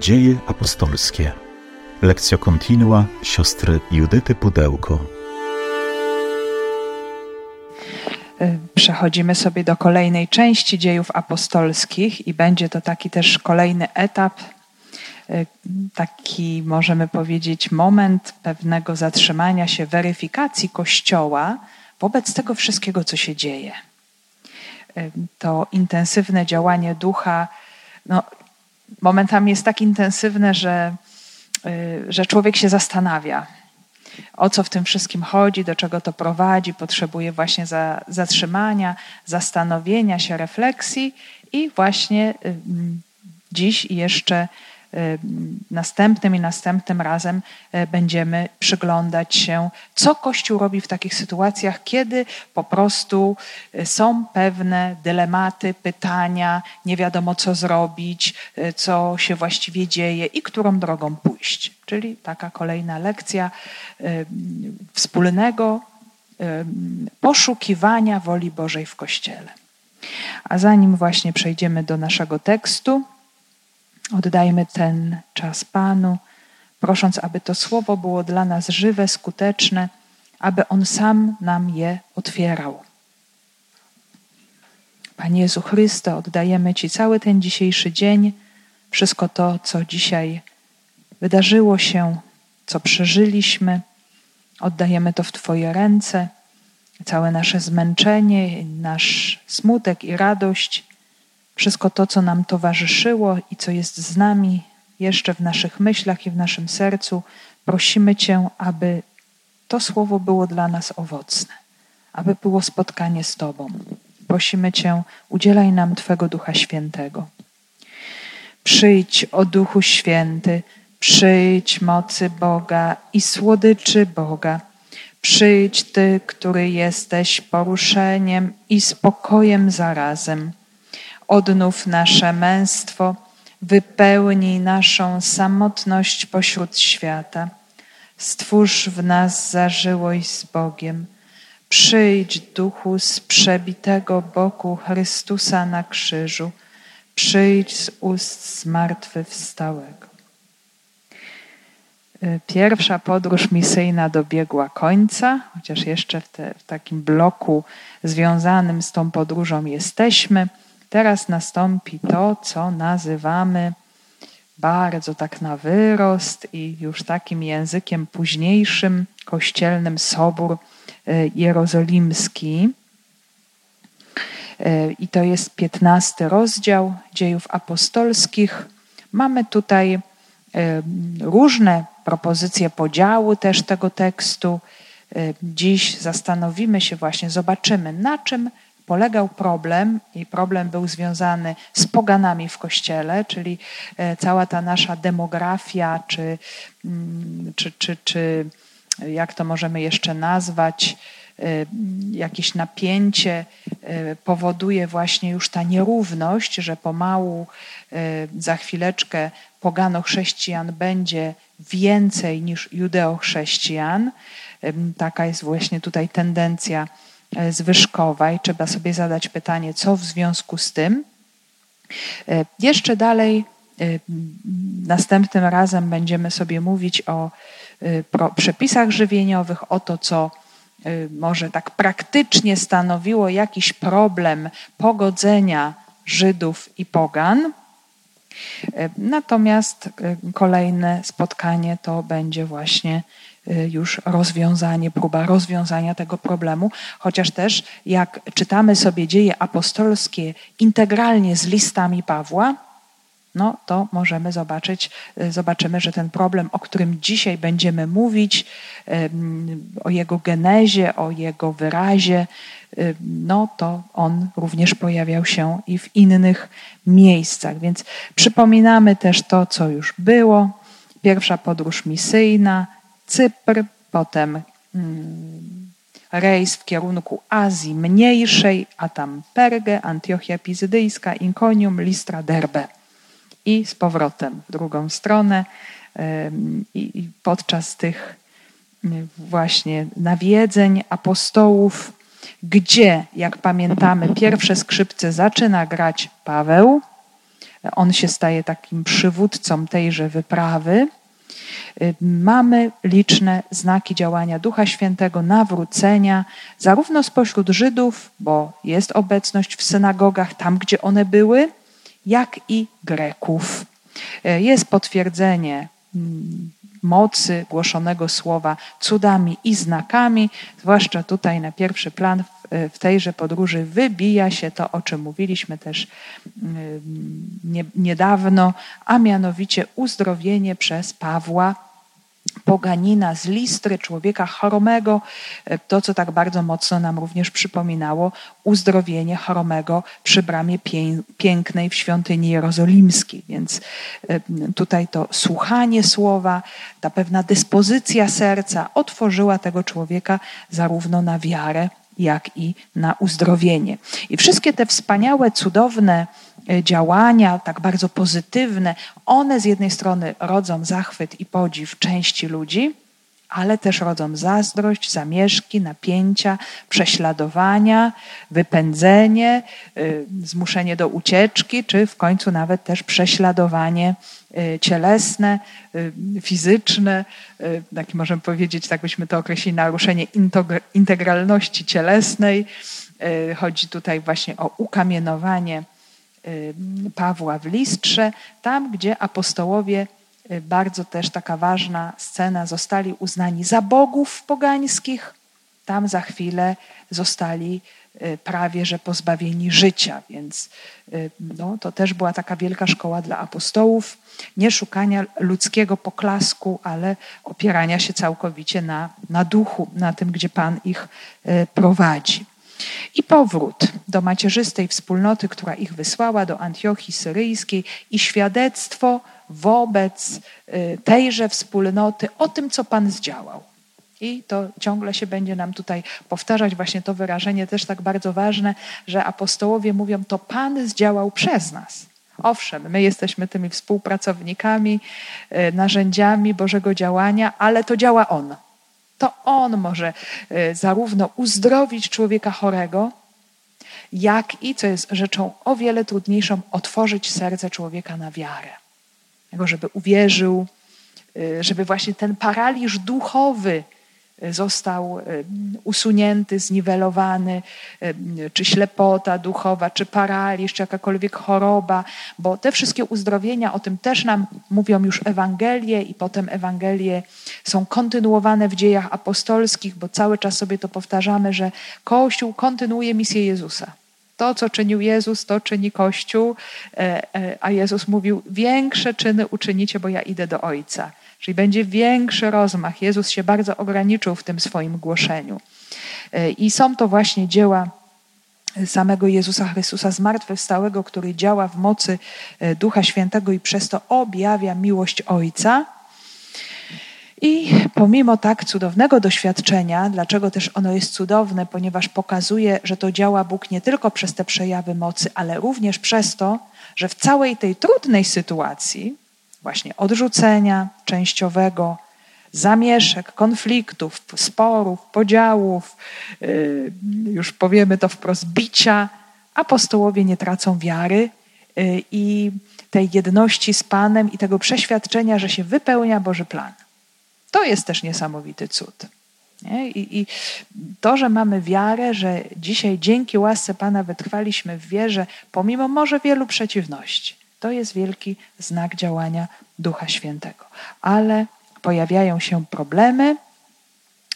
Dzieje apostolskie. Lekcja kontinua siostry Judyty Pudełko. Y, przechodzimy sobie do kolejnej części dziejów apostolskich i będzie to taki też kolejny etap, y, taki możemy powiedzieć moment pewnego zatrzymania się, weryfikacji Kościoła wobec tego wszystkiego, co się dzieje. Y, to intensywne działanie ducha, no, momentami jest tak intensywne, że, że człowiek się zastanawia, o co w tym wszystkim chodzi, do czego to prowadzi, potrzebuje właśnie za, zatrzymania, zastanowienia się, refleksji i właśnie dziś jeszcze następnym i następnym razem e, będziemy przyglądać się, co Kościół robi w takich sytuacjach, kiedy po prostu e, są pewne dylematy, pytania, nie wiadomo co zrobić, e, co się właściwie dzieje i którą drogą pójść. Czyli taka kolejna lekcja wspólnego poszukiwania woli Bożej w Kościele. A zanim właśnie przejdziemy do naszego tekstu, Oddajmy ten czas Panu, prosząc, aby to słowo było dla nas żywe, skuteczne, aby On sam nam je otwierał. Panie Jezu Chryste, oddajemy Ci cały ten dzisiejszy dzień, wszystko to, co dzisiaj wydarzyło się, co przeżyliśmy. Oddajemy to w Twoje ręce, całe nasze zmęczenie, nasz smutek i radość wszystko to, co nam towarzyszyło i co jest z nami jeszcze w naszych myślach i w naszym sercu, prosimy Cię, aby to słowo było dla nas owocne, aby było spotkanie z Tobą. Prosimy Cię, udzielaj nam Twego Ducha Świętego. Przyjdź, o Duchu Święty, przyjdź mocy Boga i słodyczy Boga. Przyjdź Ty, który jesteś poruszeniem i spokojem zarazem odnów nasze męstwo, wypełnij naszą samotność pośród świata. Stwórz w nas zażyłość z Bogiem. Przyjdź, duchu z przebitego boku Chrystusa na krzyżu. Przyjdź z ust zmartwychwstałego. Pierwsza podróż misyjna dobiegła końca, chociaż jeszcze w, te, w takim bloku związanym z tą podróżą jesteśmy. Teraz nastąpi to, co nazywamy bardzo tak na wyrost i już takim językiem późniejszym kościelnym Sobór e, Jerozolimski. E, I to jest piętnasty rozdział dziejów apostolskich. Mamy tutaj e, różne propozycje podziału też tego tekstu. Dziś zastanowimy się właśnie, zobaczymy, na czym polegał problem, i problem był związany z poganami w kościele, czyli e, cała ta nasza demografia, czy, mm, czy, czy, czy jak to możemy jeszcze nazwać, e, jakieś napięcie e, powoduje właśnie już ta nierówność, że pomału za chwileczkę pogano-chrześcijan będzie więcej niż judeo-chrześcijan. Taka jest właśnie tutaj tendencja E, zwyżkowa i trzeba sobie zadać pytanie, co w związku z tym. E, jeszcze dalej, e, następnym razem będziemy sobie mówić o przepisach żywieniowych, o to, co może tak praktycznie stanowiło jakiś problem pogodzenia Żydów i Pogan. Natomiast kolejne spotkanie to będzie właśnie już rozwiązanie, próba rozwiązania tego problemu, chociaż też jak czytamy sobie dzieje apostolskie integralnie z listami Pawła, no to możemy zobaczyć, y, zobaczymy, że ten problem, o którym dzisiaj będziemy mówić, o jego genezie, o jego wyrazie, no to on również pojawiał się i w innych miejscach. Więc przypominamy też to, co już było. Pierwsza podróż misyjna, Cypr, potem mm, rejs w kierunku Azji Mniejszej, a tam Pergę, Antiochia Pizydyjska, Inkonium, Listra, Derbe. I z powrotem w drugą stronę. I podczas tych właśnie nawiedzeń apostołów, gdzie, jak pamiętamy, pierwsze skrzypce zaczyna grać Paweł, on się staje takim przywódcą tejże wyprawy. Mamy liczne znaki działania Ducha Świętego, nawrócenia, zarówno spośród Żydów, bo jest obecność w synagogach tam, gdzie one były, jak i Greków. Jest potwierdzenie mm, mocy głoszonego słowa cudami i znakami, zwłaszcza tutaj na pierwszy plan w tejże podróży wybija się to, o czym mówiliśmy też mm, niedawno, a mianowicie uzdrowienie przez Pawła poganina z listry, człowieka choromego, to co tak bardzo mocno nam również przypominało uzdrowienie choromego przy bramie pięknej w świątyni jerozolimskiej. Więc e, tutaj to słuchanie słowa, ta pewna dyspozycja serca otworzyła tego człowieka zarówno na wiarę, jak i na uzdrowienie. I wszystkie te wspaniałe, cudowne E, działania, tak bardzo pozytywne, one z jednej strony rodzą zachwyt i podziw części ludzi, ale też rodzą zazdrość, zamieszki, napięcia, prześladowania, wypędzenie, y, zmuszenie do ucieczki, czy w końcu nawet też prześladowanie y, cielesne, y, fizyczne, tak możemy powiedzieć, tak byśmy to określili, naruszenie integralności cielesnej. Chodzi tutaj właśnie o ukamienowanie Pawła w Listrze, tam gdzie apostołowie, bardzo też taka ważna scena, zostali uznani za bogów pogańskich, tam za chwilę zostali y, prawie że pozbawieni życia, więc no, to też była taka wielka szkoła dla apostołów, nie szukania ludzkiego poklasku, ale opierania się całkowicie na, na duchu, na tym, gdzie Pan ich prowadzi. I powrót do macierzystej wspólnoty, która ich wysłała do Antiochii Syryjskiej i świadectwo wobec y, tejże wspólnoty o tym, co Pan zdziałał. I to ciągle się będzie nam tutaj powtarzać, właśnie to wyrażenie też tak bardzo ważne, że apostołowie mówią, to Pan zdziałał przez nas. Owszem, my jesteśmy tymi współpracownikami, y, narzędziami Bożego działania, ale to działa On. To On może y, zarówno uzdrowić człowieka chorego, jak i, co jest rzeczą o wiele trudniejszą, otworzyć serce człowieka na wiarę. Żeby uwierzył, y, żeby właśnie ten paraliż duchowy, został e, usunięty, zniwelowany, czy ślepota duchowa, czy paraliż, czy jakakolwiek choroba, bo te wszystkie uzdrowienia, o tym też nam mówią już Ewangelie i potem Ewangelie są kontynuowane w dziejach apostolskich, bo cały czas sobie to powtarzamy, że Kościół kontynuuje misję Jezusa. To, co czynił Jezus, to czyni Kościół, e, a Jezus mówił: Większe czyny uczynicie, bo ja idę do Ojca. Czyli będzie większy rozmach. Jezus się bardzo ograniczył w tym swoim głoszeniu. E, I są to właśnie dzieła samego Jezusa Chrystusa zmartwychwstałego, który działa w mocy e, Ducha Świętego i przez to objawia miłość Ojca. I pomimo tak cudownego doświadczenia, dlaczego też ono jest cudowne, ponieważ pokazuje, że to działa Bóg nie tylko przez te przejawy mocy, ale również przez to, że w całej tej trudnej sytuacji, właśnie odrzucenia częściowego, zamieszek, konfliktów, sporów, podziałów, y, już powiemy to wprost, bicia, apostołowie nie tracą wiary y, i tej jedności z Panem i tego przeświadczenia, że się wypełnia Boży plan. To jest też niesamowity cud. Nie? I, I, to, że mamy wiarę, że dzisiaj dzięki łasce Pana wytrwaliśmy w wierze, pomimo może wielu przeciwności. To jest wielki znak działania Ducha Świętego. Ale pojawiają się problemy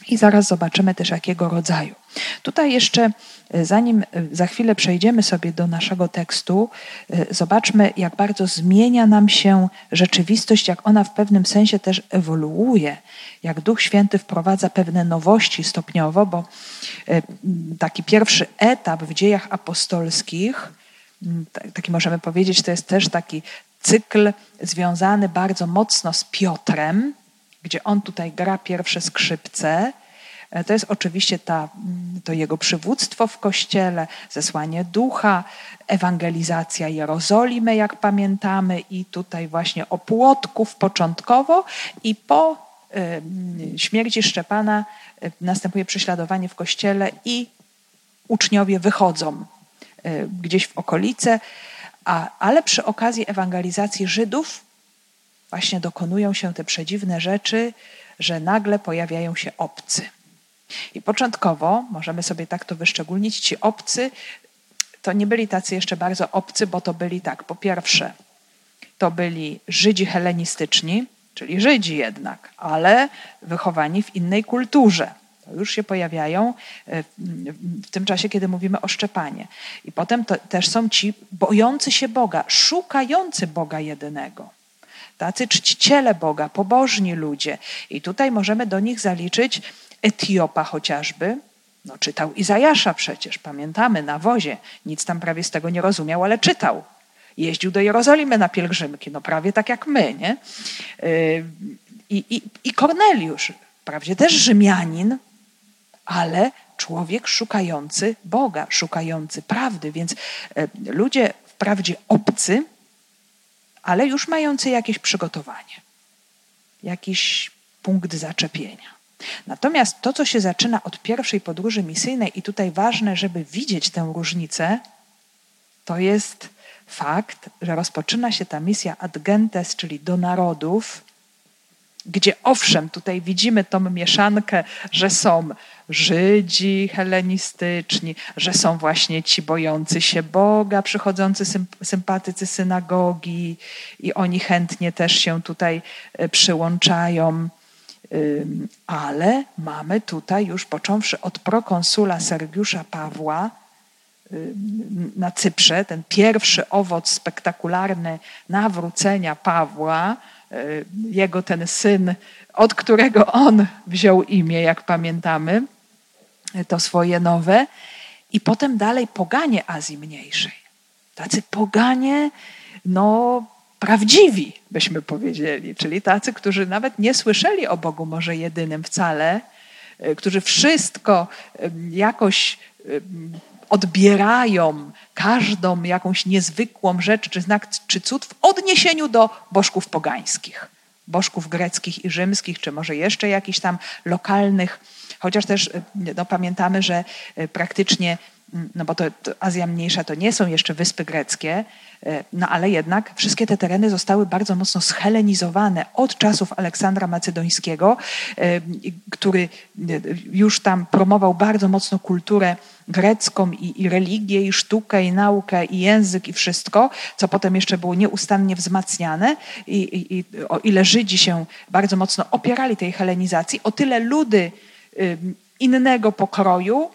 i zaraz zobaczymy też jakiego rodzaju. Tutaj jeszcze, e, zanim e, za chwilę przejdziemy sobie do naszego tekstu, e, zobaczmy, jak bardzo zmienia nam się rzeczywistość, jak ona w pewnym sensie też ewoluuje, jak Duch Święty wprowadza pewne nowości stopniowo, bo taki pierwszy etap w dziejach apostolskich taki możemy powiedzieć, to jest też taki cykl związany bardzo mocno z Piotrem, gdzie on tutaj gra pierwsze skrzypce. E, to jest oczywiście ta, mm, to jego przywództwo w kościele, zesłanie ducha, ewangelizacja Jerozolimy, jak pamiętamy, i tutaj właśnie o płotków początkowo, i po śmierci Szczepana e, następuje prześladowanie w kościele i uczniowie wychodzą E, gdzieś w okolice, A, ale przy okazji ewangelizacji Żydów właśnie dokonują się te przedziwne rzeczy, że nagle pojawiają się obcy. I początkowo, możemy sobie tak to wyszczególnić, ci obcy to nie byli tacy jeszcze bardzo obcy, bo to byli tak, po pierwsze, to byli Żydzi helenistyczni, czyli Żydzi jednak, ale wychowani w innej kulturze. To już się pojawiają e, w tym czasie, kiedy mówimy o Szczepanie. I potem to też są ci bojący się Boga, szukający Boga jedynego. Tacy czciciele Boga, pobożni ludzie. I tutaj możemy do nich zaliczyć Etiopa chociażby, no, czytał Izajasza przecież, pamiętamy, na wozie. Nic tam prawie z tego nie rozumiał, ale czytał. Jeździł do Jerozolimy na pielgrzymki, no prawie tak jak my, nie? Yy, I, i, i Korneliusz, wprawdzie też Rzymianin, ale człowiek szukający Boga, szukający prawdy. Więc e, ludzie wprawdzie obcy, ale już mający jakieś przygotowanie, jakiś punkt zaczepienia. Natomiast to, co się zaczyna od pierwszej podróży misyjnej, i tutaj ważne, żeby widzieć tę różnicę, to jest fakt, że rozpoczyna się ta misja ad gentes, czyli do narodów, gdzie owszem, tutaj widzimy tą mieszankę, że są Żydzi helenistyczni, że są właśnie ci bojący się Boga, przychodzący sympatycy synagogi i oni chętnie też się tutaj e, przyłączają. Ale mamy tutaj już począwszy od prokonsula Sergiusza Pawła na Cyprze, ten pierwszy owoc spektakularny nawrócenia Pawła, jego ten syn, od którego on wziął imię, jak pamiętamy, to swoje nowe, i potem dalej poganie Azji Mniejszej. Tacy poganie, no prawdziwi, byśmy powiedzieli, czyli tacy, którzy nawet nie słyszeli o Bogu może jedynym wcale, y, którzy wszystko y, jakoś y, odbierają, każdą jakąś niezwykłą rzecz czy znak czy cud w odniesieniu do bożków pogańskich, bożków greckich i rzymskich, czy może jeszcze jakichś tam lokalnych, chociaż też no, pamiętamy, że praktycznie no bo to, to, Azja Mniejsza to nie są jeszcze wyspy greckie, e, no ale jednak wszystkie te tereny zostały bardzo mocno schelenizowane od czasów Aleksandra Macedońskiego, e, który e, już tam promował bardzo mocno kulturę grecką i, i religię, i sztukę, i naukę, i język, i wszystko, co potem jeszcze było nieustannie wzmacniane. I, i, i o ile Żydzi się bardzo mocno opierali tej helenizacji, o tyle ludy innego pokroju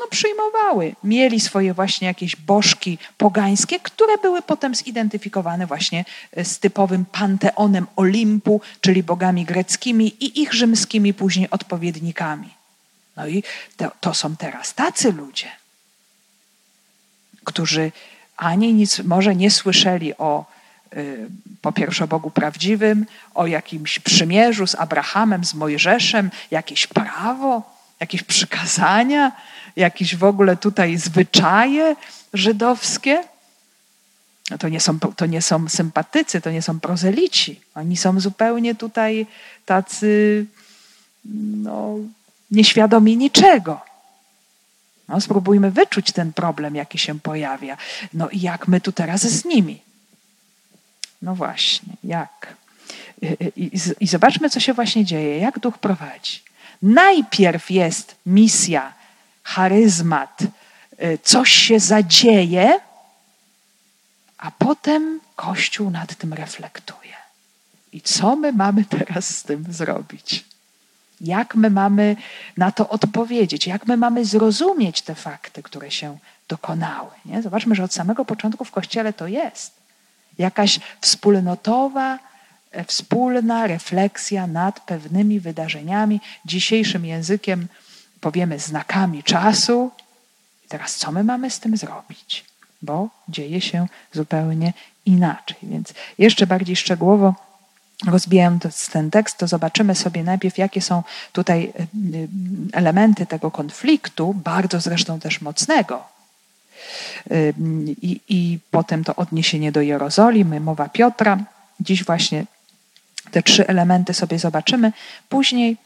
no, przyjmowały. Mieli swoje właśnie jakieś bożki pogańskie, które były potem zidentyfikowane właśnie e, z typowym panteonem Olimpu, czyli bogami greckimi i ich rzymskimi później odpowiednikami. No i to, to są teraz tacy ludzie, którzy ani nic może nie słyszeli o y, po pierwsze Bogu prawdziwym, o jakimś przymierzu z Abrahamem, z Mojżeszem, jakieś prawo, jakieś przykazania, jakieś w ogóle tutaj zwyczaje żydowskie. No to, nie są, to nie są sympatycy, to nie są prozelici. Oni są zupełnie tutaj tacy no, nieświadomi niczego. No, spróbujmy wyczuć ten problem, jaki się pojawia. No i jak my tu teraz z nimi? No właśnie, jak? I, i, I zobaczmy, co się właśnie dzieje, jak duch prowadzi. Najpierw jest misja charyzmat, y, coś się zadzieje, a potem Kościół nad tym reflektuje. I co my mamy teraz z tym zrobić? Jak my mamy na to odpowiedzieć? Jak my mamy zrozumieć te fakty, które się dokonały? Nie? Zobaczmy, że od samego początku w Kościele to jest. Jakaś wspólnotowa, e, wspólna refleksja nad pewnymi wydarzeniami. Dzisiejszym językiem powiemy znakami czasu. I teraz co my mamy z tym zrobić? Bo dzieje się zupełnie inaczej. Więc jeszcze bardziej szczegółowo rozbijając ten tekst, to zobaczymy sobie najpierw, jakie są tutaj y, y, elementy tego konfliktu, bardzo zresztą też mocnego. Y, I, i potem to odniesienie do Jerozolimy, mowa Piotra. Dziś właśnie te trzy elementy sobie zobaczymy. Później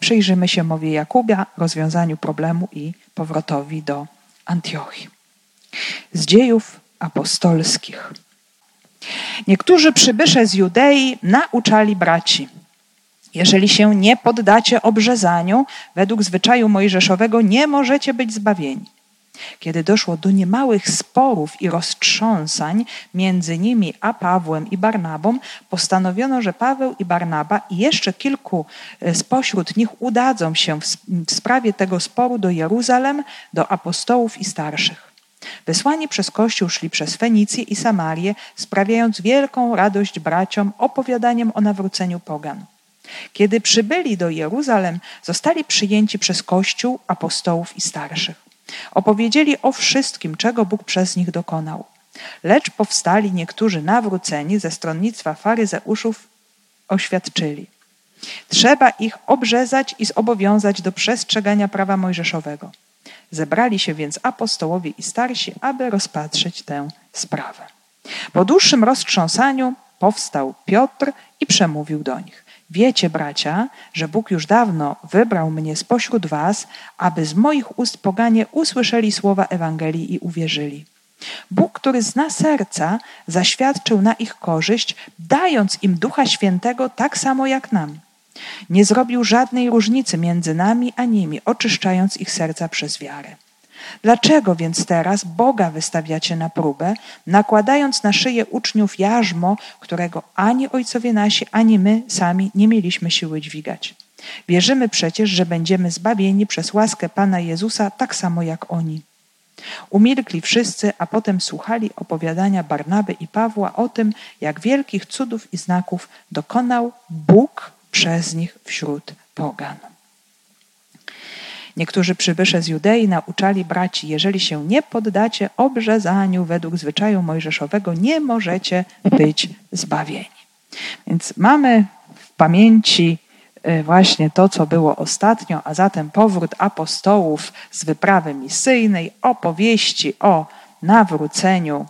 przyjrzymy się mowie Jakuba, rozwiązaniu problemu i powrotowi do Antiochii. Z dziejów apostolskich. Niektórzy przybysze z Judei nauczali braci. Jeżeli się nie poddacie obrzezaniu, według zwyczaju mojżeszowego nie możecie być zbawieni. Kiedy doszło do niemałych sporów i roztrząsań między nimi a Pawłem i Barnabą, postanowiono, że Paweł i Barnaba i jeszcze kilku e, spośród nich udadzą się w sprawie tego sporu do Jeruzalem, do apostołów i starszych. Wysłani przez Kościół szli przez Fenicję i Samarię, sprawiając wielką radość braciom opowiadaniem o nawróceniu pogan. Kiedy przybyli do Jeruzalem, zostali przyjęci przez Kościół, apostołów i starszych. Opowiedzieli o wszystkim, czego Bóg przez nich dokonał. Lecz powstali niektórzy nawróceni ze stronnictwa faryzeuszów, oświadczyli. Trzeba ich obrzezać i zobowiązać do przestrzegania prawa mojżeszowego. Zebrali się więc apostołowie i starsi, aby rozpatrzeć tę sprawę. Po dłuższym roztrząsaniu powstał Piotr i przemówił do nich. Wiecie, bracia, że Bóg już dawno wybrał mnie spośród was, aby z moich ust poganie usłyszeli słowa Ewangelii i uwierzyli. Bóg, który zna serca, zaświadczył na ich korzyść, dając im Ducha Świętego tak samo jak nam. Nie zrobił żadnej różnicy między nami a nimi, oczyszczając ich serca przez wiarę. Dlaczego więc teraz Boga wystawiacie na próbę, nakładając na szyję uczniów jarzmo, którego ani ojcowie nasi, ani my sami nie mieliśmy siły dźwigać? Wierzymy przecież, że będziemy zbawieni przez łaskę Pana Jezusa tak samo jak oni. Umilkli wszyscy, a potem słuchali opowiadania Barnaby i Pawła o tym, jak wielkich cudów i znaków dokonał Bóg przez nich wśród pogan. Niektórzy przybysze z Judei nauczali braci, jeżeli się nie poddacie obrzezaniu według zwyczaju mojżeszowego, nie możecie być zbawieni. Więc mamy w pamięci y, właśnie to, co było ostatnio, a zatem powrót apostołów z wyprawy misyjnej, opowieści o nawróceniu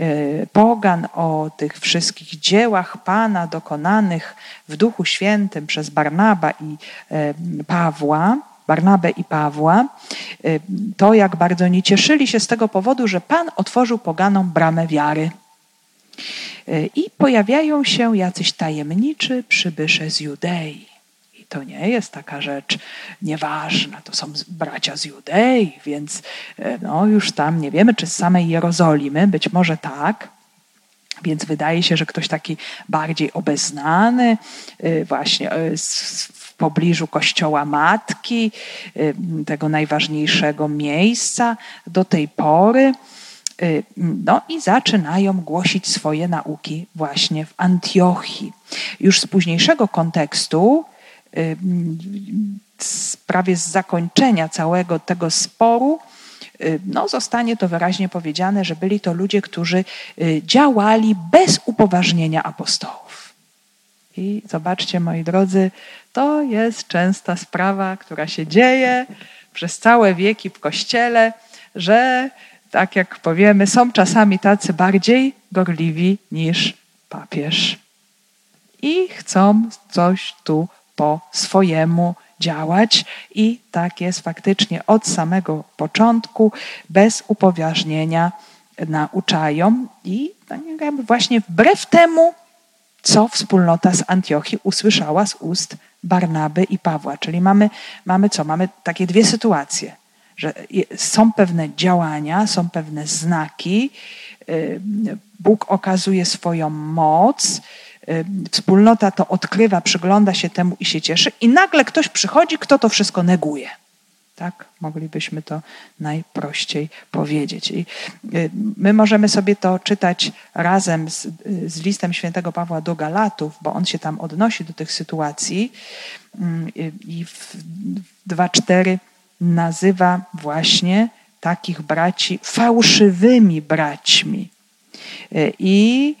y, pogan, o tych wszystkich dziełach Pana dokonanych w Duchu Świętym przez Barnaba i y, Pawła. Barnabę i Pawła, y, to jak bardzo nie cieszyli się z tego powodu, że Pan otworzył poganom bramę wiary. Y, I pojawiają się jacyś tajemniczy przybysze z Judei. I to nie jest taka rzecz nieważna, to są bracia z Judei, więc y, no już tam nie wiemy, czy z samej Jerozolimy, być może tak, więc wydaje się, że ktoś taki bardziej obeznany, właśnie pobliżu kościoła matki, y, tego najważniejszego miejsca do tej pory. Y, no i zaczynają głosić swoje nauki właśnie w Antiochii. Już z późniejszego kontekstu, y, prawie z zakończenia całego tego sporu, no, zostanie to wyraźnie powiedziane, że byli to ludzie, którzy działali bez upoważnienia apostołów. I zobaczcie, moi drodzy, to jest częsta sprawa, która się dzieje przez całe wieki w kościele, że tak jak powiemy, są czasami tacy bardziej gorliwi niż papież. I chcą coś tu po swojemu działać, i tak jest faktycznie od samego początku, bez upoważnienia nauczają, i tak właśnie wbrew temu, co wspólnota z Antiochii usłyszała z ust Barnaby i Pawła. Czyli mamy, mamy co? Mamy takie dwie sytuacje, że są pewne działania, są pewne znaki, y, Bóg okazuje swoją moc, y, wspólnota to odkrywa, przygląda się temu i się cieszy, i nagle ktoś przychodzi, kto to wszystko neguje. Tak? Moglibyśmy to najprościej powiedzieć. I y, my możemy sobie to czytać razem z, z listem świętego Pawła do Galatów, bo on się tam odnosi do tych sytuacji mm, i w 2.4 nazywa właśnie takich braci fałszywymi braćmi. Y, I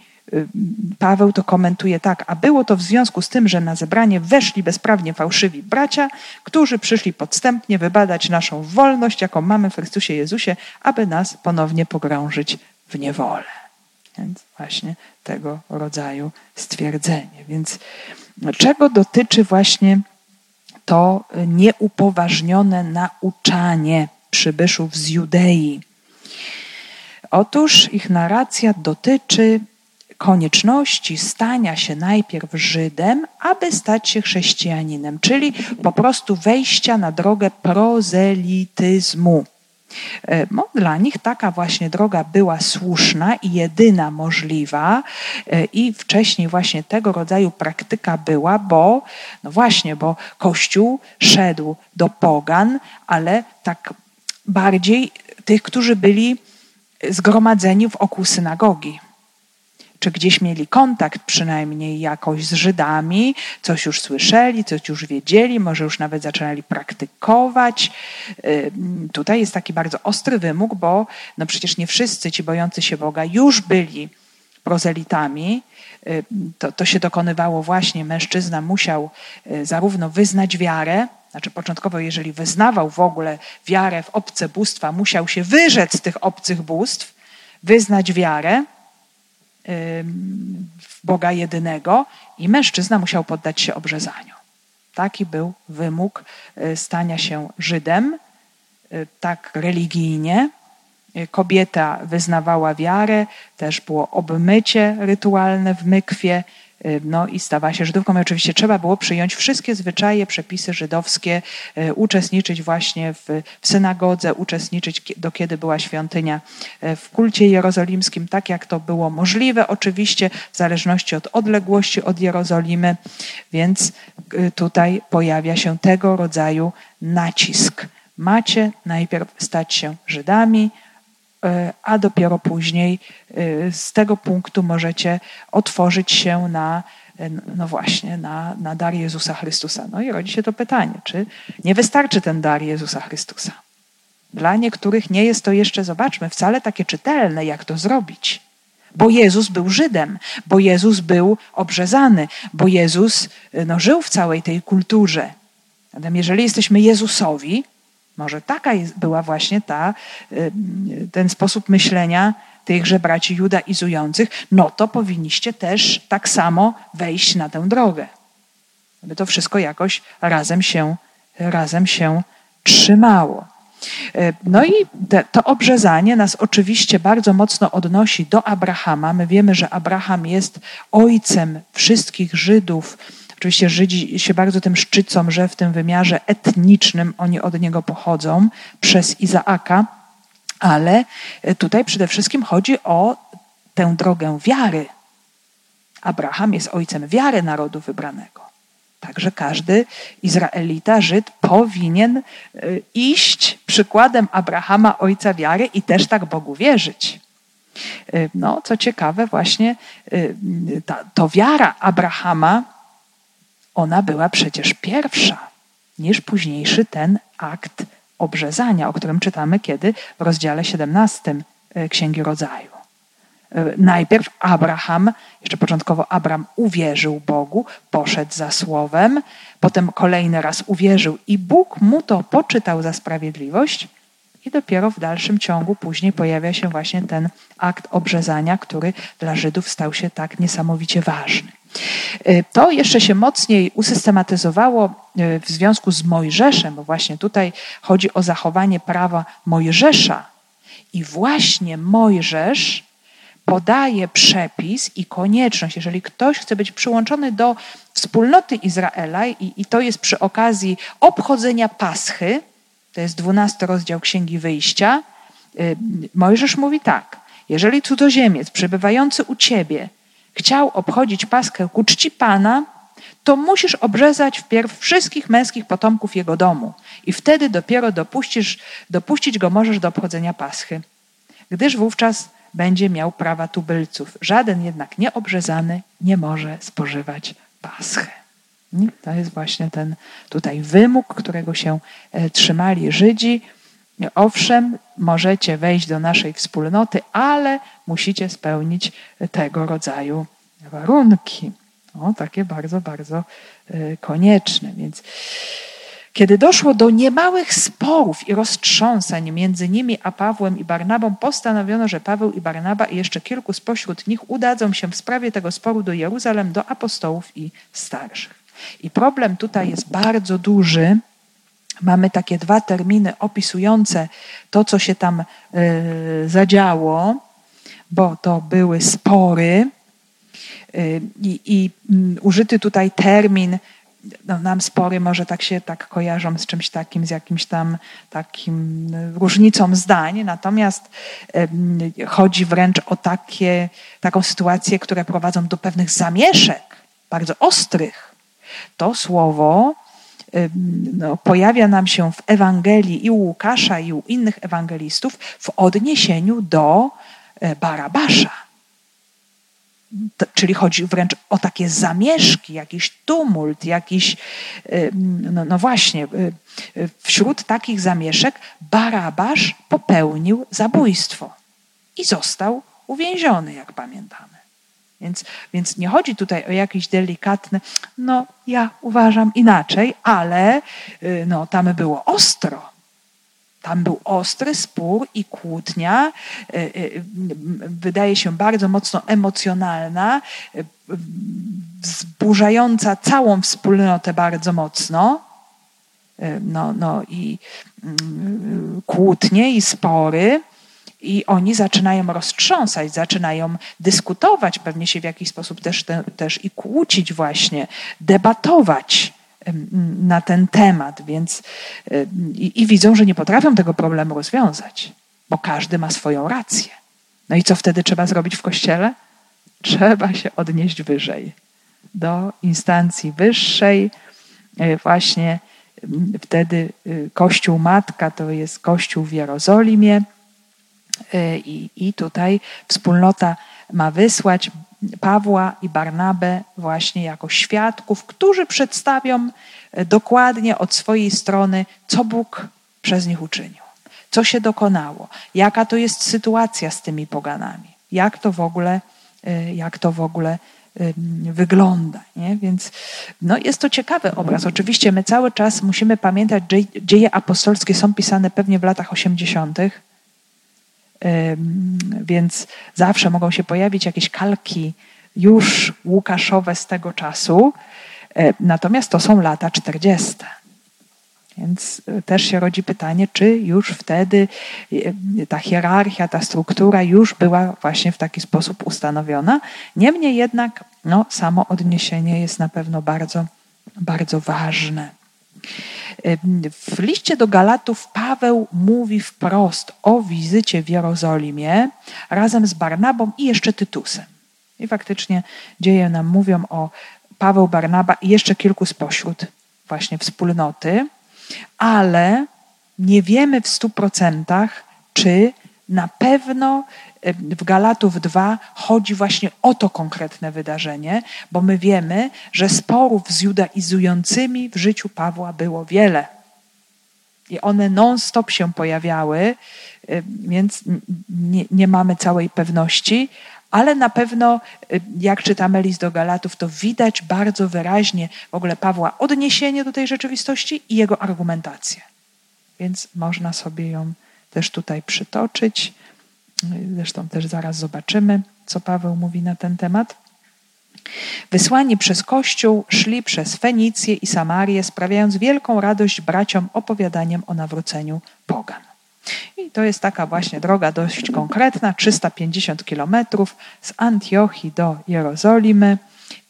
Paweł to komentuje tak, a było to w związku z tym, że na zebranie weszli bezprawnie fałszywi bracia, którzy przyszli podstępnie wybadać naszą wolność, jaką mamy w Chrystusie Jezusie, aby nas ponownie pogrążyć w niewolę. Więc właśnie tego rodzaju stwierdzenie. Więc czego dotyczy właśnie to nieupoważnione nauczanie przybyszów z Judei? Otóż ich narracja dotyczy konieczności stania się najpierw Żydem, aby stać się chrześcijaninem, czyli po prostu wejścia na drogę prozelityzmu. No, dla nich taka właśnie droga była słuszna i jedyna możliwa, e, i wcześniej właśnie tego rodzaju praktyka była, bo, no właśnie, bo Kościół szedł do pogan, ale tak bardziej tych, którzy byli zgromadzeni wokół synagogi czy gdzieś mieli kontakt przynajmniej jakoś z Żydami, coś już słyszeli, coś już wiedzieli, może już nawet zaczynali praktykować. Tutaj jest taki bardzo ostry wymóg, bo no przecież nie wszyscy ci bojący się Boga już byli prozelitami. To, to się dokonywało właśnie, mężczyzna musiał y, zarówno wyznać wiarę, znaczy początkowo, jeżeli wyznawał w ogóle wiarę w obce bóstwa, musiał się wyrzec tych obcych bóstw, wyznać wiarę, w Boga jedynego i mężczyzna musiał poddać się obrzezaniu. Taki był wymóg y, stania się Żydem, y, tak religijnie. Y, kobieta wyznawała wiarę, też było obmycie rytualne w mykwie, no i stawała się Żydówką. I oczywiście trzeba było przyjąć wszystkie zwyczaje, przepisy żydowskie, y, uczestniczyć właśnie w, w synagodze, uczestniczyć do kiedy była świątynia y, w kulcie jerozolimskim, tak jak to było możliwe, oczywiście w zależności od odległości od Jerozolimy, więc tutaj pojawia się tego rodzaju nacisk. Macie najpierw stać się Żydami, E, a dopiero później e, z tego punktu możecie otworzyć się na, e, no właśnie, na, na dar Jezusa Chrystusa. No i rodzi się to pytanie, czy nie wystarczy ten dar Jezusa Chrystusa? Dla niektórych nie jest to jeszcze, zobaczmy, wcale takie czytelne, jak to zrobić. Bo Jezus był Żydem, bo Jezus był obrzezany, bo Jezus no, żył w całej tej kulturze. Zatem jeżeli jesteśmy Jezusowi, może taka jest, była właśnie ta, y, ten sposób myślenia tychże braci judaizujących, no to powinniście też tak samo wejść na tę drogę. Aby to wszystko jakoś razem się, razem się trzymało. Y, no i te, to obrzezanie nas oczywiście bardzo mocno odnosi do Abrahama. My wiemy, że Abraham jest ojcem wszystkich Żydów, Oczywiście Żydzi się bardzo tym szczycą, że w tym wymiarze etnicznym oni od niego pochodzą przez Izaaka, ale tutaj przede wszystkim chodzi o tę drogę wiary. Abraham jest ojcem wiary narodu wybranego. Także każdy Izraelita, Żyd powinien y, iść przykładem Abrahama, ojca wiary i też tak Bogu wierzyć. Y, no, co ciekawe, właśnie ta, to wiara Abrahama ona była przecież pierwsza niż późniejszy ten akt obrzezania, o którym czytamy kiedy w rozdziale 17 e, Księgi Rodzaju. E, najpierw Abraham, jeszcze początkowo Abraham uwierzył Bogu, poszedł za słowem, potem kolejny raz uwierzył i Bóg mu to poczytał za sprawiedliwość, i dopiero w dalszym ciągu później pojawia się właśnie ten akt obrzezania, który dla Żydów stał się tak niesamowicie ważny. Y, to jeszcze się mocniej usystematyzowało y, w związku z Mojżeszem, bo właśnie tutaj chodzi o zachowanie prawa Mojżesza. I właśnie Mojżesz podaje przepis i konieczność, jeżeli ktoś chce być przyłączony do wspólnoty Izraela, i, i to jest przy okazji obchodzenia Paschy, to jest dwunasty rozdział Księgi Wyjścia, y, Mojżesz mówi tak: Jeżeli cudzoziemiec przebywający u ciebie chciał obchodzić Paschę ku czci Pana, to musisz obrzezać wpierw wszystkich męskich potomków jego domu i wtedy dopiero dopuścisz, dopuścić go możesz do obchodzenia Paschy, gdyż wówczas będzie miał prawa tubylców. Żaden jednak nieobrzezany nie może spożywać Paschy. To jest właśnie ten tutaj wymóg, którego się e, trzymali Żydzi. Owszem, możecie wejść do naszej wspólnoty, ale musicie spełnić tego rodzaju warunki. O, takie bardzo, bardzo e, konieczne. Więc kiedy doszło do niemałych sporów i roztrząsań między nimi a Pawłem i Barnabą, postanowiono, że Paweł i Barnaba i jeszcze kilku spośród nich udadzą się w sprawie tego sporu do Jeruzalem, do apostołów i starszych. I problem tutaj jest bardzo duży, mamy takie dwa terminy opisujące to, co się tam y, zadziało, bo to były spory. Y, I, i mm, użyty tutaj termin no, nam spory może tak się tak kojarzą z czymś takim, z jakimś tam takim różnicą zdań, natomiast chodzi wręcz o takie, taką sytuację, które prowadzą do pewnych zamieszek, bardzo ostrych. To słowo no, pojawia nam się w Ewangelii i u Łukasza, i u innych ewangelistów w odniesieniu do e, Barabasza czyli chodzi wręcz o takie zamieszki, jakiś tumult, jakiś, no, no właśnie, y, y, wśród takich zamieszek Barabasz popełnił zabójstwo i został uwięziony, jak pamiętamy. Więc, więc nie chodzi tutaj o jakieś delikatne, no ja uważam inaczej, ale y, no, tam było ostro. Tam był ostry spór i kłótnia, e, e, wydaje się bardzo mocno emocjonalna, wzburzająca całą wspólnotę bardzo mocno. No, no i kłótnie i spory. I oni zaczynają roztrząsać, zaczynają dyskutować, pewnie się w jakiś sposób też, te, też i kłócić, właśnie, debatować na ten temat, więc i, i widzą, że nie potrafią tego problemu rozwiązać, bo każdy ma swoją rację. No i co wtedy trzeba zrobić w kościele? Trzeba się odnieść wyżej, do instancji wyższej. E, właśnie wtedy y, Kościół Matka to jest Kościół w Jerozolimie i, i tutaj wspólnota ma wysłać Pawła i Barnabę właśnie jako świadków, którzy przedstawią e, dokładnie od swojej strony, co Bóg przez nich uczynił, co się dokonało, jaka to jest sytuacja z tymi poganami, jak to w ogóle, e, jak to w ogóle wygląda. Nie? Więc no, jest to ciekawy obraz. Oczywiście my cały czas musimy pamiętać, że dzieje apostolskie są pisane pewnie w latach 80 więc zawsze mogą się pojawić jakieś kalki już Łukaszowe z tego czasu, e, natomiast to są lata 40. Więc e, też się rodzi pytanie, czy już wtedy e, ta hierarchia, ta struktura już była właśnie w taki sposób ustanowiona. Niemniej jednak no, samo odniesienie jest na pewno bardzo, bardzo ważne. W liście do Galatów Paweł mówi wprost o wizycie w Jerozolimie razem z Barnabą i jeszcze Tytusem. I faktycznie dzieje nam mówią o Paweł, Barnaba i jeszcze kilku spośród właśnie wspólnoty, ale nie wiemy w stu procentach, czy na pewno w Galatów 2 chodzi właśnie o to konkretne wydarzenie, bo my wiemy, że sporów z judaizującymi w życiu Pawła było wiele. I one non-stop się pojawiały, więc nie, nie, mamy całej pewności, ale na pewno, jak czytamy list do Galatów, to widać bardzo wyraźnie w ogóle Pawła odniesienie do tej rzeczywistości i jego argumentację. Więc można sobie ją też tutaj przytoczyć. Zresztą też zaraz zobaczymy, co Paweł mówi na ten temat. Wysłani przez Kościół szli przez Fenicję i Samarię, sprawiając wielką radość braciom opowiadaniem o nawróceniu pogan. I to jest taka właśnie droga dość konkretna, 350 kilometrów z Antiochii do Jerozolimy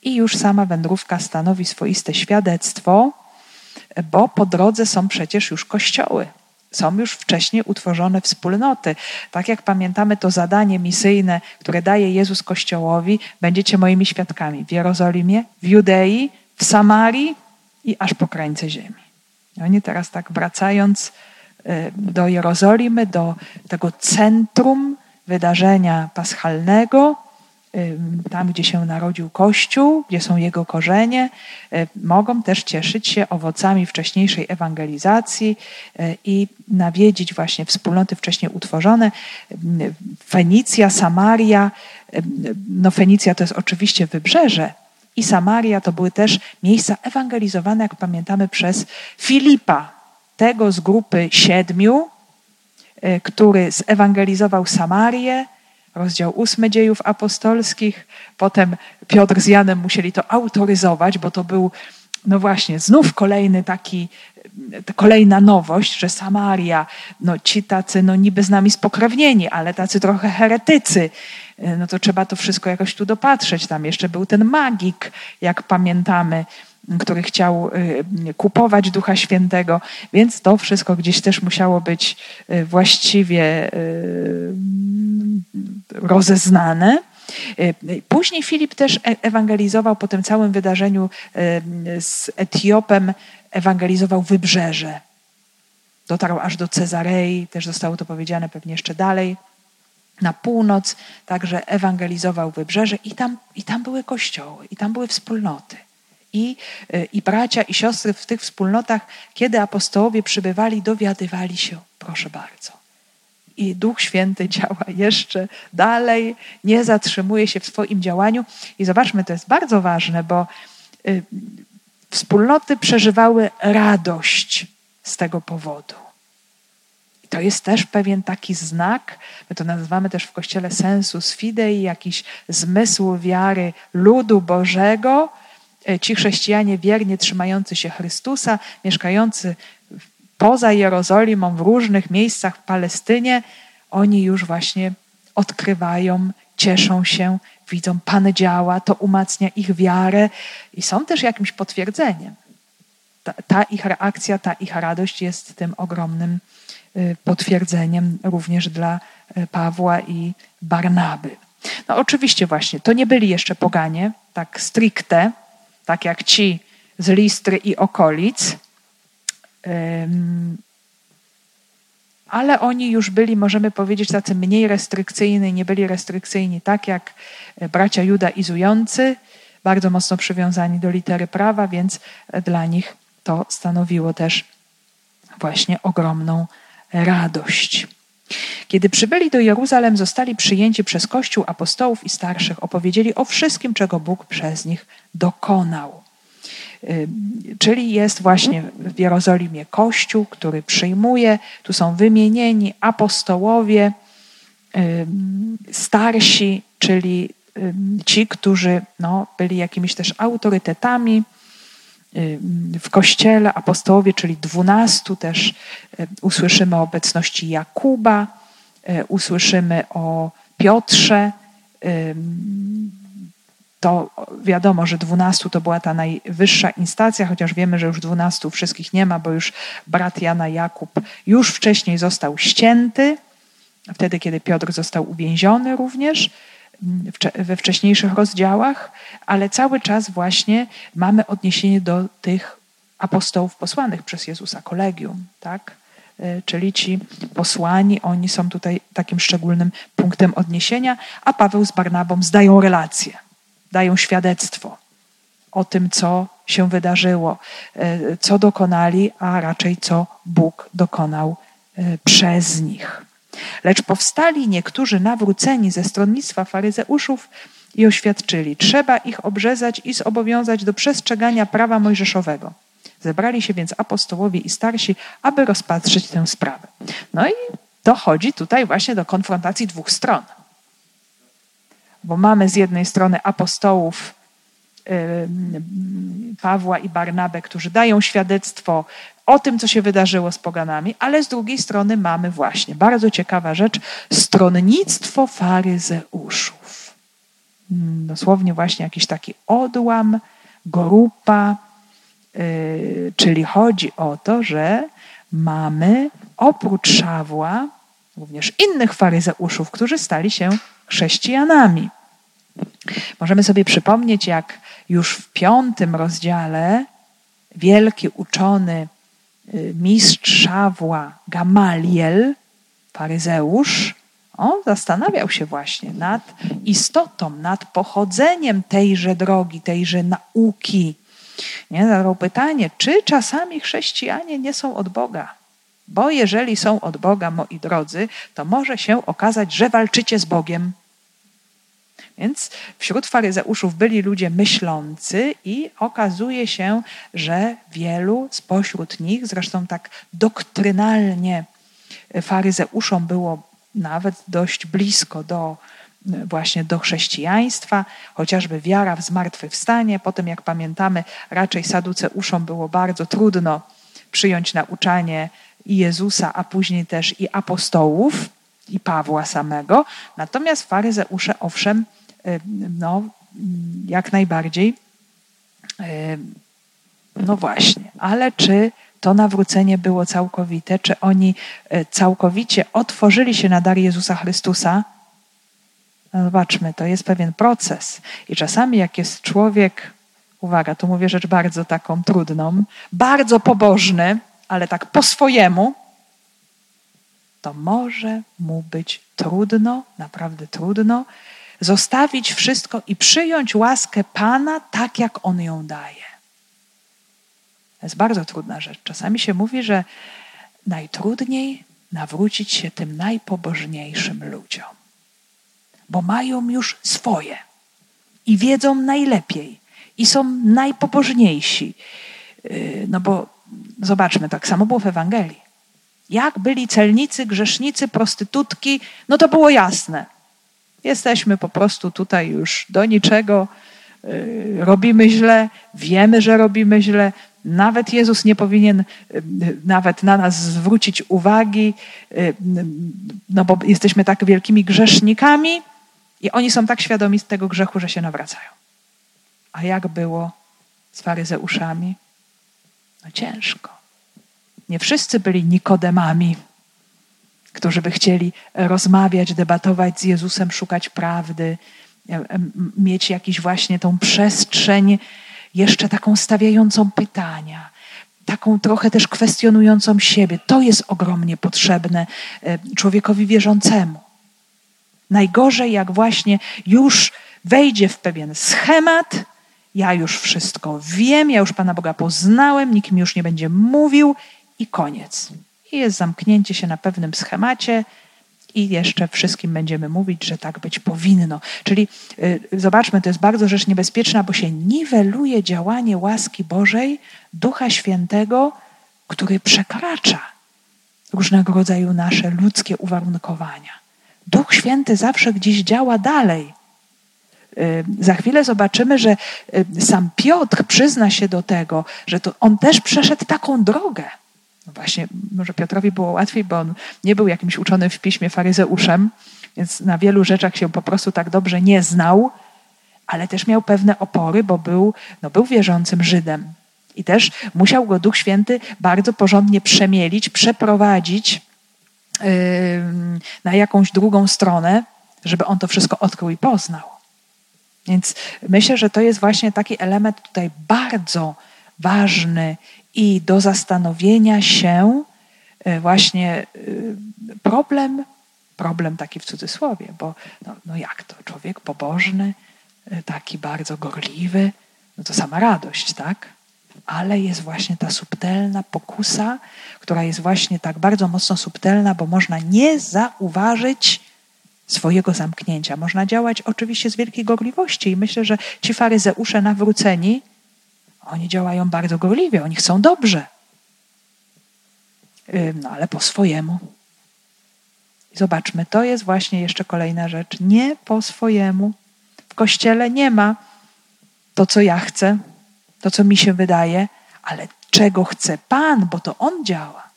i już sama wędrówka stanowi swoiste świadectwo, bo po drodze są przecież już kościoły są już wcześniej utworzone wspólnoty. Tak jak pamiętamy to zadanie misyjne, które daje Jezus Kościołowi, będziecie moimi świadkami w Jerozolimie, w Judei, w Samarii i aż po krańce ziemi. I oni teraz tak wracając e, do Jerozolimy, do tego centrum wydarzenia paschalnego, tam, gdzie się narodził Kościół, gdzie są jego korzenie, y, mogą też cieszyć się owocami wcześniejszej ewangelizacji y, i nawiedzić właśnie wspólnoty wcześniej utworzone. Fenicja, Samaria, no Fenicja to jest oczywiście wybrzeże, i Samaria to były też miejsca ewangelizowane, jak pamiętamy, przez Filipa, tego z grupy siedmiu, y, który zewangelizował Samarię rozdział ósmy dziejów apostolskich. Potem Piotr z Janem musieli to autoryzować, bo to był no właśnie, znów kolejny taki, kolejna nowość, że Samaria, no ci tacy, no niby z nami spokrewnieni, ale tacy trochę heretycy, no to trzeba to wszystko jakoś tu dopatrzeć. Tam jeszcze był ten magik, jak pamiętamy, który chciał y, kupować Ducha Świętego, więc to wszystko gdzieś też musiało być y, właściwie y, rozeznane. Później Filip też e, ewangelizował po tym całym wydarzeniu z Etiopem, ewangelizował wybrzeże. Dotarł aż do Cezarei, też zostało to powiedziane pewnie jeszcze dalej, na północ, także ewangelizował wybrzeże i tam, i tam były kościoły, i tam były wspólnoty. I, y, I bracia i siostry w tych wspólnotach, kiedy apostołowie przybywali, dowiadywali się, proszę bardzo. I Duch Święty działa jeszcze dalej, nie zatrzymuje się w swoim działaniu. I zobaczmy, to jest bardzo ważne, bo y, wspólnoty przeżywały radość z tego powodu. I to jest też pewien taki znak, my to nazywamy też w Kościele sensus fidei, jakiś zmysł wiary ludu Bożego, E, ci chrześcijanie wiernie trzymający się Chrystusa, mieszkający poza Jerozolimą, w różnych miejscach w Palestynie, oni już właśnie odkrywają, cieszą się, widzą, Pan działa, to umacnia ich wiarę i są też jakimś potwierdzeniem. Ta, ta ich reakcja, ta ich radość jest tym ogromnym y, potwierdzeniem również dla y, Pawła i Barnaby. No oczywiście właśnie, to nie byli jeszcze poganie, tak stricte, tak jak ci z Listry i okolic. Ale oni już byli, możemy powiedzieć, tacy mniej restrykcyjni, nie byli restrykcyjni tak jak e, bracia judaizujący, bardzo mocno przywiązani do litery prawa, więc dla nich to stanowiło też właśnie ogromną radość. Kiedy przybyli do Jeruzalem, zostali przyjęci przez Kościół apostołów i starszych, opowiedzieli o wszystkim, czego Bóg przez nich dokonał. Czyli jest właśnie w Jerozolimie Kościół, który przyjmuje, tu są wymienieni apostołowie, starsi, czyli ci, którzy no, byli jakimiś też autorytetami w kościele, apostołowie, czyli dwunastu, też usłyszymy o obecności Jakuba, usłyszymy o Piotrze. To wiadomo, że dwunastu to była ta najwyższa instancja, chociaż wiemy, że już dwunastu wszystkich nie ma, bo już brat Jana Jakub już wcześniej został ścięty, wtedy kiedy Piotr został uwięziony również we wcześniejszych rozdziałach, ale cały czas właśnie mamy odniesienie do tych apostołów posłanych przez Jezusa, kolegium, tak? E, czyli ci posłani, oni są tutaj takim szczególnym punktem odniesienia, a Paweł z Barnabą zdają relacje, dają świadectwo o tym, co się wydarzyło, e, co dokonali, a raczej co Bóg dokonał e, przez nich. Lecz powstali niektórzy nawróceni ze stronnictwa faryzeuszów i oświadczyli: Trzeba ich obrzezać i zobowiązać do przestrzegania prawa mojżeszowego. Zebrali się więc apostołowie i starsi, aby rozpatrzyć tę sprawę. No i dochodzi tutaj właśnie do konfrontacji dwóch stron. Bo mamy z jednej strony apostołów Pawła i Barnabę, którzy dają świadectwo o tym, co się wydarzyło z poganami, ale z drugiej strony mamy właśnie bardzo ciekawa rzecz stronnictwo faryzeuszów. Hmm, dosłownie właśnie jakiś taki odłam, grupa, yy, czyli chodzi o to, że mamy oprócz Szawła również innych faryzeuszów, którzy stali się chrześcijanami. Możemy sobie przypomnieć, jak już w piątym rozdziale wielki uczony mistrz Szawła Gamaliel, faryzeusz, on zastanawiał się właśnie nad istotą, nad pochodzeniem tejże drogi, tejże nauki. Nie? Zadał pytanie, czy czasami chrześcijanie nie są od Boga? Bo jeżeli są od Boga, moi drodzy, to może się okazać, że walczycie z Bogiem. Więc wśród faryzeuszów byli ludzie myślący i okazuje się, że wielu spośród nich, zresztą tak doktrynalnie faryzeuszom było nawet dość blisko do właśnie do chrześcijaństwa, chociażby wiara w zmartwychwstanie. Potem, jak pamiętamy, raczej saduceuszom było bardzo trudno przyjąć nauczanie i Jezusa, a później też i apostołów, i Pawła samego. Natomiast faryzeusze, owszem, no, jak najbardziej, no właśnie, ale czy to nawrócenie było całkowite, czy oni y, całkowicie otworzyli się na dar Jezusa Chrystusa? No zobaczmy, to jest pewien proces. I czasami, jak jest człowiek, uwaga, tu mówię rzecz bardzo taką trudną, bardzo pobożny, ale tak po swojemu, to może mu być trudno, naprawdę trudno, zostawić wszystko i przyjąć łaskę Pana tak, jak On ją daje. To jest bardzo trudna rzecz. Czasami się mówi, że najtrudniej nawrócić się tym najpobożniejszym ludziom, bo mają już swoje i wiedzą najlepiej i są najpobożniejsi. Yy, no bo zobaczmy, tak samo było w Ewangelii. Jak byli celnicy, grzesznicy, prostytutki, no to było jasne. Jesteśmy po prostu tutaj już do niczego, yy, robimy źle, wiemy, że robimy źle. Nawet Jezus nie powinien yy, nawet na nas zwrócić uwagi, yy, no bo jesteśmy tak wielkimi grzesznikami i oni są tak świadomi tego grzechu, że się nawracają. A jak było z faryzeuszami? No ciężko. Nie wszyscy byli Nikodemami, którzy by chcieli rozmawiać, debatować z Jezusem, szukać prawdy, e, mieć jakiś właśnie tą przestrzeń, jeszcze taką stawiającą pytania, taką trochę też kwestionującą siebie. To jest ogromnie potrzebne e, człowiekowi wierzącemu. Najgorzej, jak właśnie już wejdzie w pewien schemat, ja już wszystko wiem, ja już Pana Boga poznałem, nikt mi już nie będzie mówił i koniec. I jest zamknięcie się na pewnym schemacie, i jeszcze wszystkim będziemy mówić, że tak być powinno. Czyli y, zobaczmy, to jest bardzo rzecz niebezpieczna, bo się niweluje działanie łaski Bożej, Ducha Świętego, który przekracza różnego rodzaju nasze ludzkie uwarunkowania. Duch Święty zawsze gdzieś działa dalej. Y, za chwilę zobaczymy, że y, sam Piotr przyzna się do tego, że to on też przeszedł taką drogę no właśnie, może Piotrowi było łatwiej, bo on nie był jakimś uczonym w piśmie faryzeuszem, więc na wielu rzeczach się po prostu tak dobrze nie znał, ale też miał pewne opory, bo był, no był wierzącym Żydem. I też musiał go Duch Święty bardzo porządnie przemielić, przeprowadzić yy, na jakąś drugą stronę, żeby on to wszystko odkrył i poznał. Więc myślę, że to jest właśnie taki element tutaj bardzo ważny i do zastanowienia się e, właśnie e, problem, problem taki w cudzysłowie, bo no, no jak to, człowiek pobożny, e, taki bardzo gorliwy, no to sama radość, tak? Ale jest właśnie ta subtelna pokusa, która jest właśnie tak bardzo mocno subtelna, bo można nie zauważyć swojego zamknięcia. Można działać oczywiście z wielkiej gorliwości i myślę, że ci faryzeusze nawróceni oni działają bardzo gorliwie, oni chcą dobrze. No ale po swojemu. Zobaczmy, to jest właśnie jeszcze kolejna rzecz. Nie po swojemu. W kościele nie ma to, co ja chcę, to, co mi się wydaje, ale czego chce Pan, bo to On działa.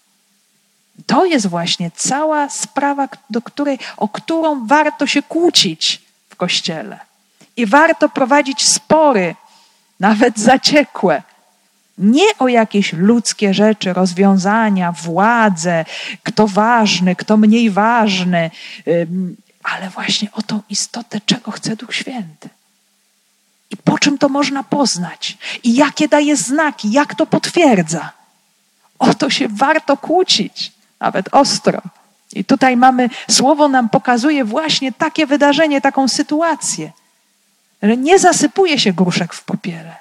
To jest właśnie cała sprawa, do której, o którą warto się kłócić w kościele. I warto prowadzić spory nawet zaciekłe. Nie o jakieś ludzkie rzeczy, rozwiązania, władzę, kto ważny, kto mniej ważny, ale właśnie o tą istotę, czego chce Duch Święty. I po czym to można poznać? I jakie daje znaki? Jak to potwierdza? O to się warto kłócić, nawet ostro. I tutaj mamy, słowo nam pokazuje właśnie takie wydarzenie, taką sytuację że nie zasypuje się gruszek w popiele,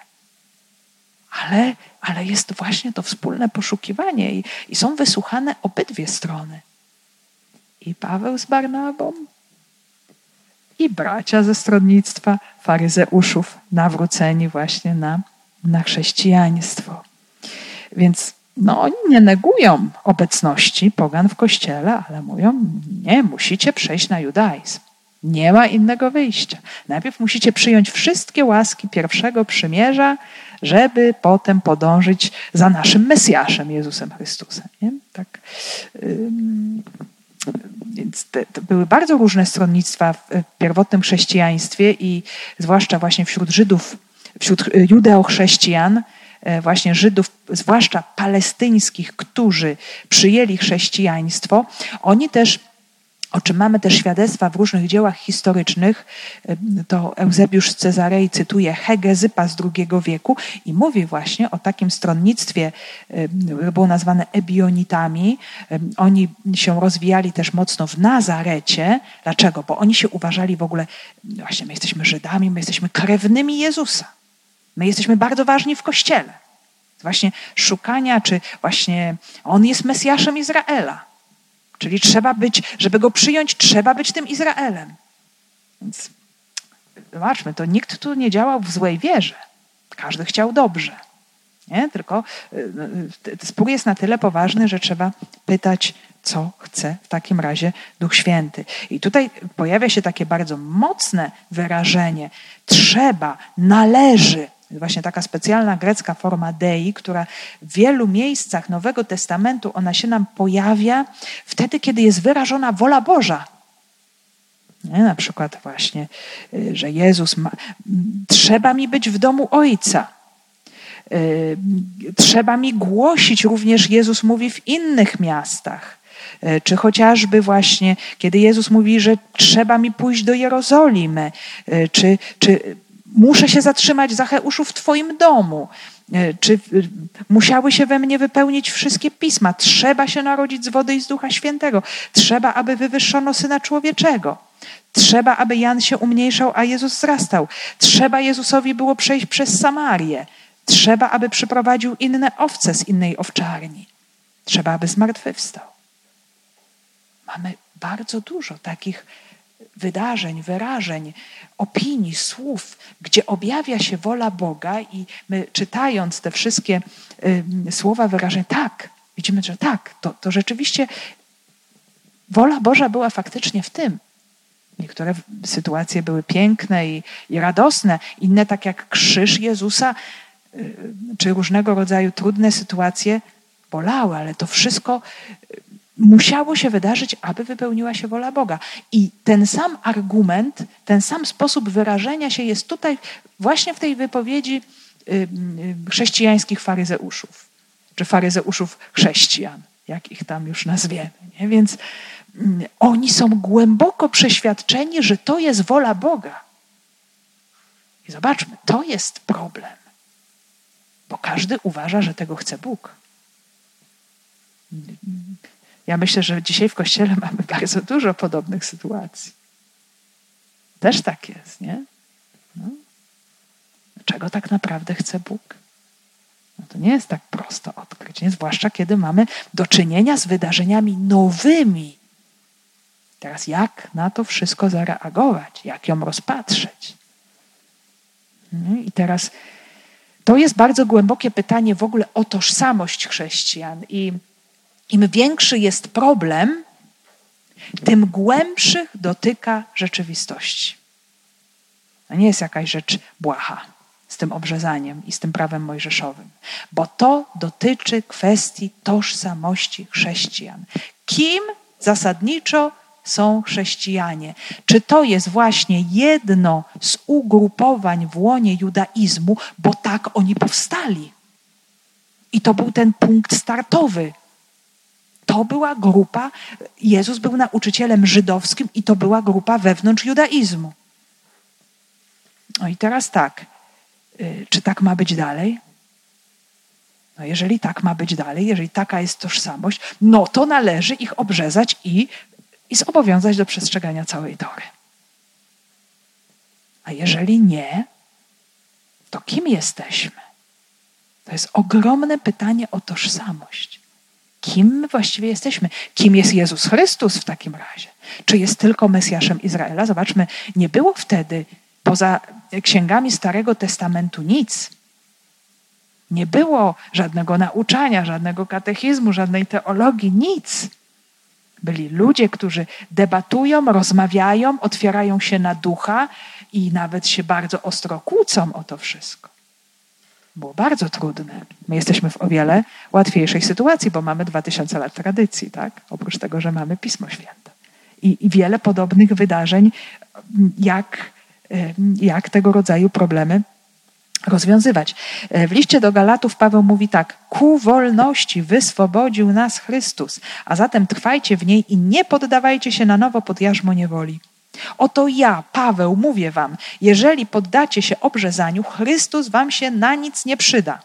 ale, ale jest właśnie to wspólne poszukiwanie i, i są wysłuchane obydwie strony. I Paweł z Barnabą, i bracia ze stronnictwa faryzeuszów nawróceni właśnie na, na chrześcijaństwo. Więc no, oni nie negują obecności pogan w kościele, ale mówią, nie, musicie przejść na judaizm. Nie ma innego wyjścia. Najpierw musicie przyjąć wszystkie łaski pierwszego przymierza, żeby potem podążyć za naszym Mesjaszem, Jezusem Chrystusem. Nie? Tak. Więc te, były bardzo różne stronnictwa w pierwotnym chrześcijaństwie i zwłaszcza właśnie wśród Żydów, wśród judeochrześcijan, e, właśnie Żydów, zwłaszcza palestyńskich, którzy przyjęli chrześcijaństwo, oni też o czym mamy też świadectwa w różnych dziełach historycznych, to Eusebiusz z Cezarei cytuje Hegezypa z II wieku i mówi właśnie o takim stronnictwie, było nazwane ebionitami. Oni się rozwijali też mocno w Nazarecie. Dlaczego? Bo oni się uważali w ogóle, właśnie my jesteśmy Żydami, my jesteśmy krewnymi Jezusa. My jesteśmy bardzo ważni w Kościele. Właśnie szukania, czy właśnie On jest Mesjaszem Izraela. Czyli trzeba być, żeby go przyjąć, trzeba być tym Izraelem. Więc zobaczmy, to nikt tu nie działał w złej wierze. Każdy chciał dobrze. Nie? Tylko y, y, spór jest na tyle poważny, że trzeba pytać, co chce w takim razie Duch Święty. I tutaj pojawia się takie bardzo mocne wyrażenie: trzeba, należy właśnie taka specjalna grecka forma dei, która w wielu miejscach Nowego Testamentu ona się nam pojawia wtedy, kiedy jest wyrażona wola Boża. Nie? Na przykład właśnie, y, że Jezus ma, trzeba mi być w domu Ojca. Y, trzeba mi głosić, również Jezus mówi w innych miastach. Y, czy chociażby właśnie, kiedy Jezus mówi, że trzeba mi pójść do Jerozolimy, czy, czy muszę się zatrzymać, Zacheuszu, w Twoim domu. E, czy e, musiały się we mnie wypełnić wszystkie pisma? Trzeba się narodzić z wody i z Ducha Świętego. Trzeba, aby wywyższono Syna Człowieczego. Trzeba, aby Jan się umniejszał, a Jezus wzrastał. Trzeba Jezusowi było przejść przez Samarię. Trzeba, aby przyprowadził inne owce z innej owczarni. Trzeba, aby zmartwychwstał. Mamy bardzo dużo takich wydarzeń, wyrażeń, opinii, słów, gdzie objawia się wola Boga i my czytając te wszystkie y, słowa, wyrażeń, tak, widzimy, że tak, to, to rzeczywiście wola Boża była faktycznie w tym. Niektóre sytuacje były piękne i, i radosne, inne tak jak krzyż Jezusa, y, czy różnego rodzaju trudne sytuacje bolały, ale to wszystko musiało się wydarzyć, aby wypełniła się wola Boga. I ten sam argument, ten sam sposób wyrażenia się jest tutaj, właśnie w tej wypowiedzi chrześcijańskich faryzeuszów, czy faryzeuszów chrześcijan, jak ich tam już nazwiemy. Nie? Więc oni są głęboko przeświadczeni, że to jest wola Boga. I zobaczmy, to jest problem, bo każdy uważa, że tego chce Bóg. Ja myślę, że dzisiaj w kościele mamy bardzo dużo podobnych sytuacji. Też tak jest, nie? No. Czego tak naprawdę chce Bóg? No to nie jest tak prosto odkryć, nie? zwłaszcza kiedy mamy do czynienia z wydarzeniami nowymi. Teraz jak na to wszystko zareagować? Jak ją rozpatrzeć? No I teraz to jest bardzo głębokie pytanie w ogóle o tożsamość chrześcijan. I im większy jest problem, tym głębszych dotyka rzeczywistości. To nie jest jakaś rzecz błaha z tym obrzezaniem i z tym prawem mojżeszowym, bo to dotyczy kwestii tożsamości chrześcijan. Kim zasadniczo są chrześcijanie? Czy to jest właśnie jedno z ugrupowań w łonie judaizmu, bo tak oni powstali? I to był ten punkt startowy to była grupa, Jezus był nauczycielem żydowskim i to była grupa wewnątrz judaizmu. No i teraz tak, y, czy tak ma być dalej? No jeżeli tak ma być dalej, jeżeli taka jest tożsamość, no to należy ich obrzezać i, i zobowiązać do przestrzegania całej tory. A jeżeli nie, to kim jesteśmy? To jest ogromne pytanie o tożsamość. Kim właściwie jesteśmy? Kim jest Jezus Chrystus w takim razie? Czy jest tylko Mesjaszem Izraela? Zobaczmy, nie było wtedy poza księgami Starego Testamentu nic. Nie było żadnego nauczania, żadnego katechizmu, żadnej teologii, nic. Byli ludzie, którzy debatują, rozmawiają, otwierają się na ducha i nawet się bardzo ostro kłócą o to wszystko. Było bardzo trudne. My jesteśmy w o wiele łatwiejszej sytuacji, bo mamy 2000 lat tradycji, tak? Oprócz tego, że mamy Pismo Święte. I, i wiele podobnych wydarzeń, jak, jak tego rodzaju problemy rozwiązywać. E, w liście do Galatów Paweł mówi tak: Ku wolności wyswobodził nas Chrystus, a zatem trwajcie w niej i nie poddawajcie się na nowo pod jarzmo niewoli. Oto ja, Paweł, mówię wam, jeżeli poddacie się obrzezaniu, Chrystus wam się na nic nie przyda.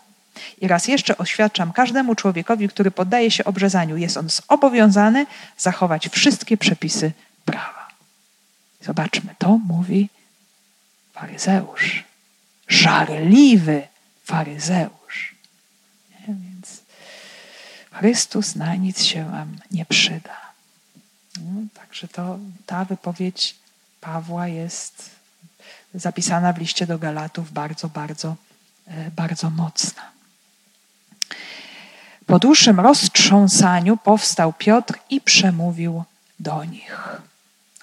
I raz jeszcze oświadczam każdemu człowiekowi, który poddaje się obrzezaniu, jest on zobowiązany zachować wszystkie przepisy prawa. Zobaczmy, to mówi faryzeusz żarliwy faryzeusz. Nie? Więc Chrystus na nic się wam nie przyda. No, także to, ta wypowiedź Pawła jest zapisana w liście do Galatów bardzo, bardzo, e, bardzo mocna. Po dłuższym roztrząsaniu powstał Piotr i przemówił do nich.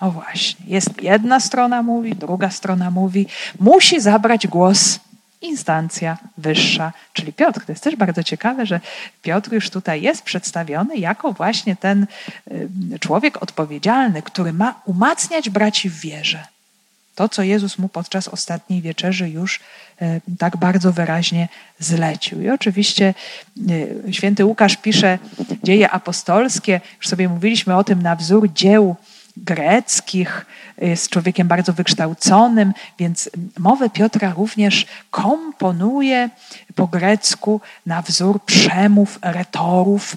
O właśnie, jest jedna strona mówi, druga strona mówi, musi zabrać głos instancja wyższa, czyli Piotr. To jest też bardzo ciekawe, że Piotr już tutaj jest przedstawiony jako właśnie ten y, człowiek odpowiedzialny, który ma umacniać braci w wierze. To, co Jezus mu podczas ostatniej wieczerzy już y, tak bardzo wyraźnie zlecił. I oczywiście y, święty Łukasz pisze dzieje apostolskie, już sobie mówiliśmy o tym na wzór dzieł greckich, jest człowiekiem bardzo wykształconym, więc mowę Piotra również komponuje po grecku na wzór przemów retorów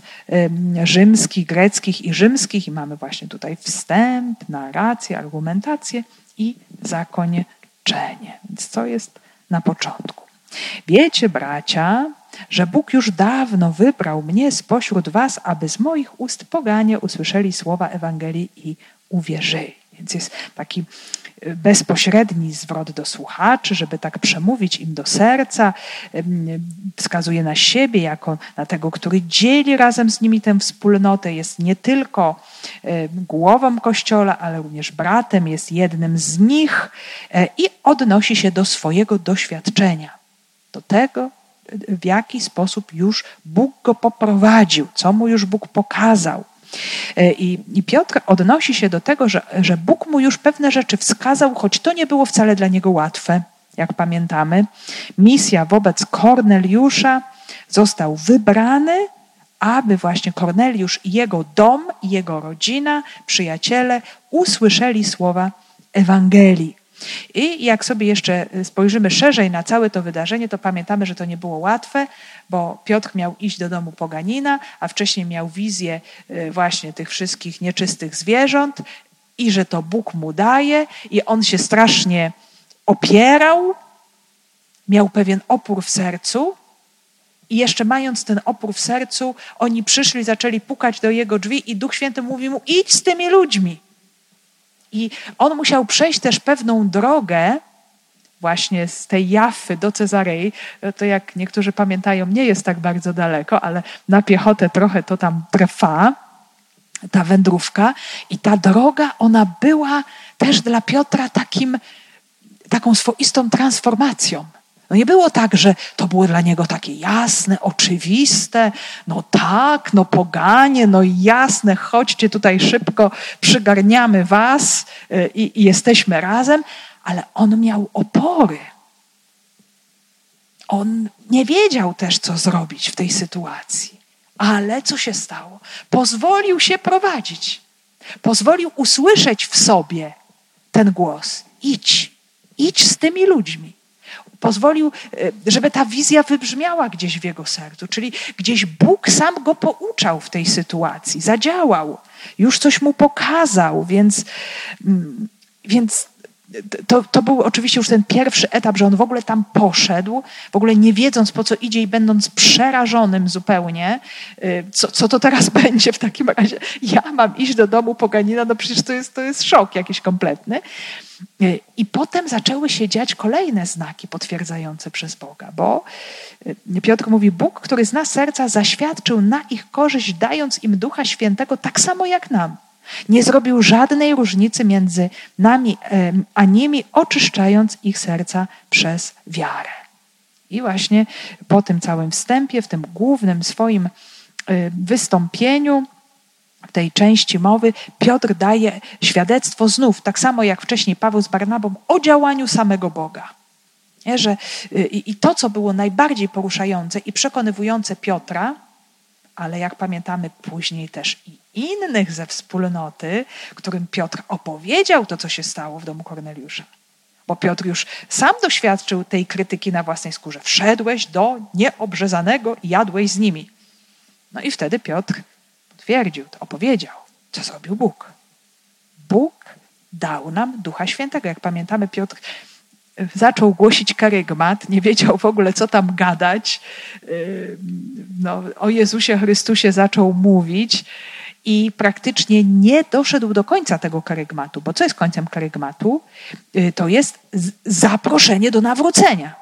rzymskich, greckich i rzymskich. I mamy właśnie tutaj wstęp, narrację, argumentację i zakończenie. Więc co jest na początku? Wiecie, bracia, że Bóg już dawno wybrał mnie spośród was, aby z moich ust poganie usłyszeli słowa Ewangelii i uwierzyli. Więc jest taki y, bezpośredni zwrot do słuchaczy, żeby tak przemówić im do serca. Wskazuje na siebie jako na tego, który dzieli razem z nimi tę wspólnotę. Jest nie tylko głową Kościoła, ale również bratem, jest jednym z nich e, i odnosi się do swojego doświadczenia, do tego, w jaki sposób już Bóg go poprowadził, co mu już Bóg pokazał. E, I, I, Piotr odnosi się do tego, że, że Bóg mu już pewne rzeczy wskazał, choć to nie było wcale dla niego łatwe, jak pamiętamy. Misja wobec Korneliusza został wybrany, aby właśnie Korneliusz i jego dom, jego rodzina, przyjaciele usłyszeli słowa Ewangelii. I jak sobie jeszcze spojrzymy szerzej na całe to wydarzenie, to pamiętamy, że to nie było łatwe, bo Piotr miał iść do domu poganina, a wcześniej miał wizję y, właśnie tych wszystkich nieczystych zwierząt i że to Bóg mu daje i on się strasznie opierał, miał pewien opór w sercu. I jeszcze mając ten opór w sercu, oni przyszli, zaczęli pukać do jego drzwi, i Duch Święty mówi mu: idź z tymi ludźmi. I on musiał przejść też pewną drogę, właśnie z tej Jaffy do Cezarei, no to jak niektórzy pamiętają, nie jest tak bardzo daleko, ale na piechotę trochę to tam trwa, ta wędrówka. I ta droga, ona była też dla Piotra takim, taką swoistą transformacją. No nie było tak, że to było dla niego takie jasne, oczywiste, no tak, no poganie, no jasne, chodźcie tutaj szybko, przygarniamy was y, i, i jesteśmy razem, ale on miał opory. On nie wiedział też, co zrobić w tej sytuacji. Ale co się stało? Pozwolił się prowadzić. Pozwolił usłyszeć w sobie ten głos. Idź, idź z tymi ludźmi. Pozwolił, e, żeby ta wizja wybrzmiała gdzieś w jego sercu, czyli gdzieś Bóg sam go pouczał w tej sytuacji, zadziałał, już coś mu pokazał, więc, mm, więc to, to był oczywiście już ten pierwszy etap, że on w ogóle tam poszedł, w ogóle nie wiedząc po co idzie i będąc przerażonym zupełnie, y, co, co to teraz będzie w takim razie. Ja mam iść do domu poganina, no przecież to jest, to jest szok jakiś kompletny. Y, I potem zaczęły się dziać kolejne znaki potwierdzające przez Boga, bo y, Piotr mówi, Bóg, który zna serca, zaświadczył na ich korzyść, dając im Ducha Świętego tak samo jak nam. Nie zrobił żadnej różnicy między nami a nimi, oczyszczając ich serca przez wiarę. I właśnie po tym całym wstępie, w tym głównym swoim e, wystąpieniu, w tej części mowy, Piotr daje świadectwo znów, tak samo jak wcześniej Paweł z Barnabą, o działaniu samego Boga. Nie, że, y, i, I to, co było najbardziej poruszające i przekonywujące Piotra, ale jak pamiętamy później też i innych ze wspólnoty, którym Piotr opowiedział to, co się stało w domu Korneliusza. Bo Piotr już sam doświadczył tej krytyki na własnej skórze. Wszedłeś do nieobrzezanego i jadłeś z nimi. No i wtedy Piotr potwierdził, opowiedział, co zrobił Bóg. Bóg dał nam Ducha Świętego. Jak pamiętamy, Piotr zaczął głosić karygmat, nie wiedział w ogóle, co tam gadać. No, o Jezusie Chrystusie zaczął mówić i praktycznie nie doszedł do końca tego karygmatu. Bo co jest końcem karygmatu? Y, to jest zaproszenie do nawrócenia.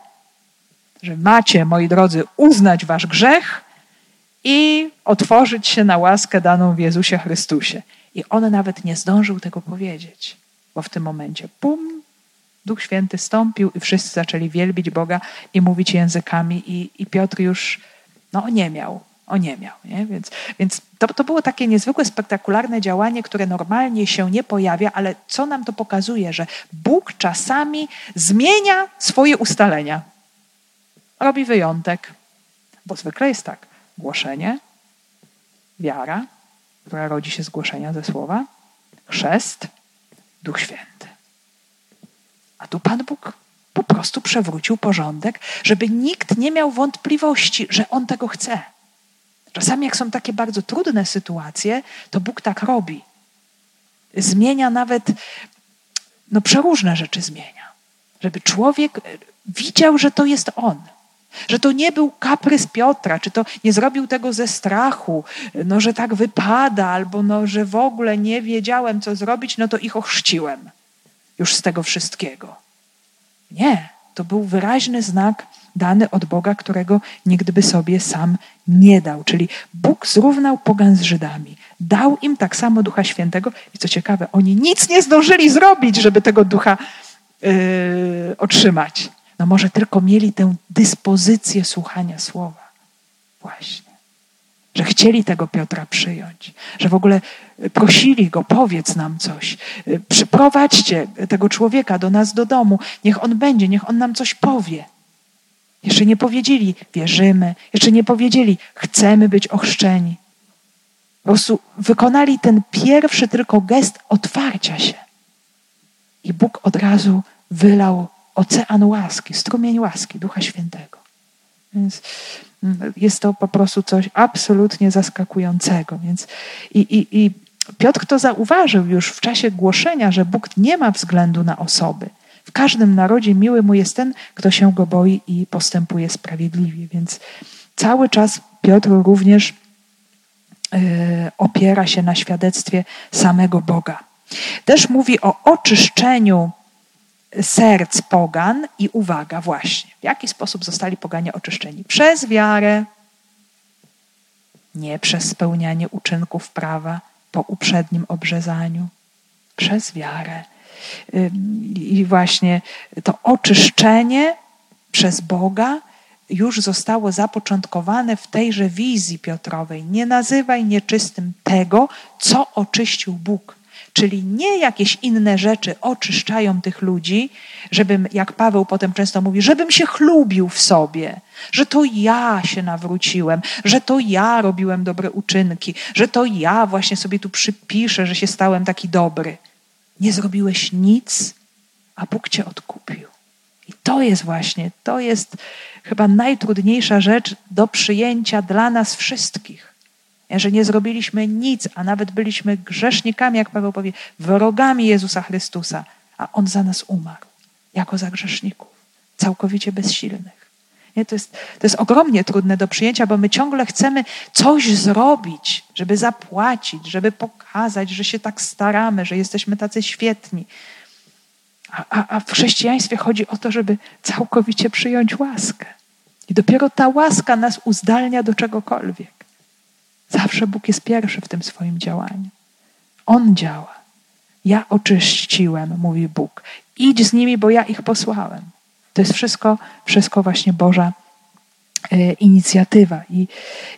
Że macie, moi drodzy, uznać wasz grzech i otworzyć się na łaskę daną w Jezusie Chrystusie. I on nawet nie zdążył tego powiedzieć, bo w tym momencie, pum, Duch Święty stąpił i wszyscy zaczęli wielbić Boga i mówić językami i, i Piotr już no, nie miał. O nie miał. Nie? Więc, więc to, to było takie niezwykłe, spektakularne działanie, które normalnie się nie pojawia, ale co nam to pokazuje, że Bóg czasami zmienia swoje ustalenia. Robi wyjątek, bo zwykle jest tak: głoszenie, wiara, która rodzi się z głoszenia ze słowa, chrzest, Duch Święty. A tu Pan Bóg po prostu przewrócił porządek, żeby nikt nie miał wątpliwości, że On tego chce. Czasami, jak są takie bardzo trudne sytuacje, to Bóg tak robi. Zmienia nawet, no przeróżne rzeczy zmienia. Żeby człowiek widział, że to jest On. Że to nie był kaprys Piotra, czy to nie zrobił tego ze strachu, no że tak wypada, albo no, że w ogóle nie wiedziałem, co zrobić, no to ich ochrzciłem już z tego wszystkiego. Nie, to był wyraźny znak dany od Boga, którego nigdy by sobie sam nie dał. Czyli Bóg zrównał pogan z Żydami. Dał im tak samo Ducha Świętego i co ciekawe, oni nic nie zdążyli zrobić, żeby tego Ducha yy, otrzymać. No może tylko mieli tę dyspozycję słuchania słowa. Właśnie. Że chcieli tego Piotra przyjąć, że w ogóle prosili go, powiedz nam coś, przyprowadźcie tego człowieka do nas do domu, niech on będzie, niech on nam coś powie. Jeszcze nie powiedzieli, wierzymy, jeszcze nie powiedzieli, chcemy być ochrzczeni. Po prostu wykonali ten pierwszy tylko gest otwarcia się. I Bóg od razu wylał ocean łaski, strumień łaski Ducha Świętego. Więc jest to po prostu coś absolutnie zaskakującego. Więc i, i, i Piotr to zauważył już w czasie głoszenia, że Bóg nie ma względu na osoby. W każdym narodzie miły mu jest ten, kto się go boi i postępuje sprawiedliwie. Więc cały czas Piotr również yy, opiera się na świadectwie samego Boga. Też mówi o oczyszczeniu serc pogan i uwaga, właśnie, w jaki sposób zostali poganie oczyszczeni? Przez wiarę, nie przez spełnianie uczynków prawa po uprzednim obrzezaniu, przez wiarę. I właśnie to oczyszczenie przez Boga już zostało zapoczątkowane w tejże wizji Piotrowej. Nie nazywaj nieczystym tego, co oczyścił Bóg. Czyli nie jakieś inne rzeczy oczyszczają tych ludzi, żebym, jak Paweł potem często mówi, żebym się chlubił w sobie, że to ja się nawróciłem, że to ja robiłem dobre uczynki, że to ja właśnie sobie tu przypiszę, że się stałem taki dobry. Nie zrobiłeś nic, a Bóg cię odkupił. I to jest właśnie, to jest chyba najtrudniejsza rzecz do przyjęcia dla nas wszystkich. Że nie zrobiliśmy nic, a nawet byliśmy grzesznikami, jak Paweł powie, wrogami Jezusa Chrystusa, a On za nas umarł, jako za grzeszników, całkowicie bezsilnych. Nie? To, jest, to jest ogromnie trudne do przyjęcia, bo my ciągle chcemy coś zrobić, żeby zapłacić, żeby pokazać, że się tak staramy, że jesteśmy tacy świetni. A, a, a w chrześcijaństwie chodzi o to, żeby całkowicie przyjąć łaskę. I dopiero ta łaska nas uzdalnia do czegokolwiek. Zawsze Bóg jest pierwszy w tym swoim działaniu. On działa. Ja oczyściłem, mówi Bóg. Idź z nimi, bo ja ich posłałem. To jest wszystko, wszystko właśnie Boża e, inicjatywa. I,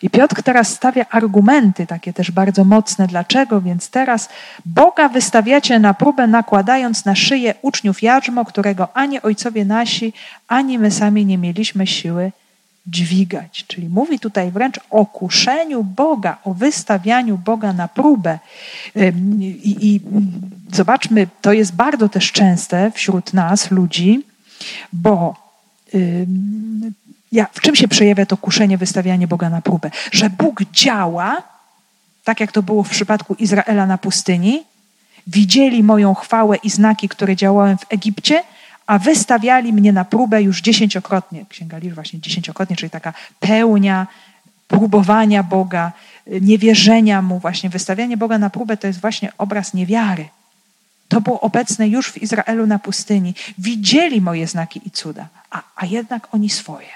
I Piotr teraz stawia argumenty takie też bardzo mocne. Dlaczego? Więc teraz Boga wystawiacie na próbę, nakładając na szyję uczniów jarzmo, którego ani ojcowie nasi, ani my sami nie mieliśmy siły dźwigać. Czyli mówi tutaj wręcz o kuszeniu Boga, o wystawianiu Boga na próbę. I, I, zobaczmy, to jest bardzo też częste wśród nas, ludzi, bo ja, w czym się przejawia to kuszenie, wystawianie Boga na próbę? Że Bóg działa, tak jak to było w przypadku Izraela na pustyni, widzieli moją chwałę i znaki, które działałem w Egipcie, a wystawiali mnie na próbę już dziesięciokrotnie. Księga Liczb właśnie dziesięciokrotnie, czyli taka pełnia próbowania Boga, niewierzenia Mu. Właśnie wystawianie Boga na próbę to jest właśnie obraz niewiary. To było obecne już w Izraelu na pustyni. Widzieli moje znaki i cuda, a, a jednak oni swoje.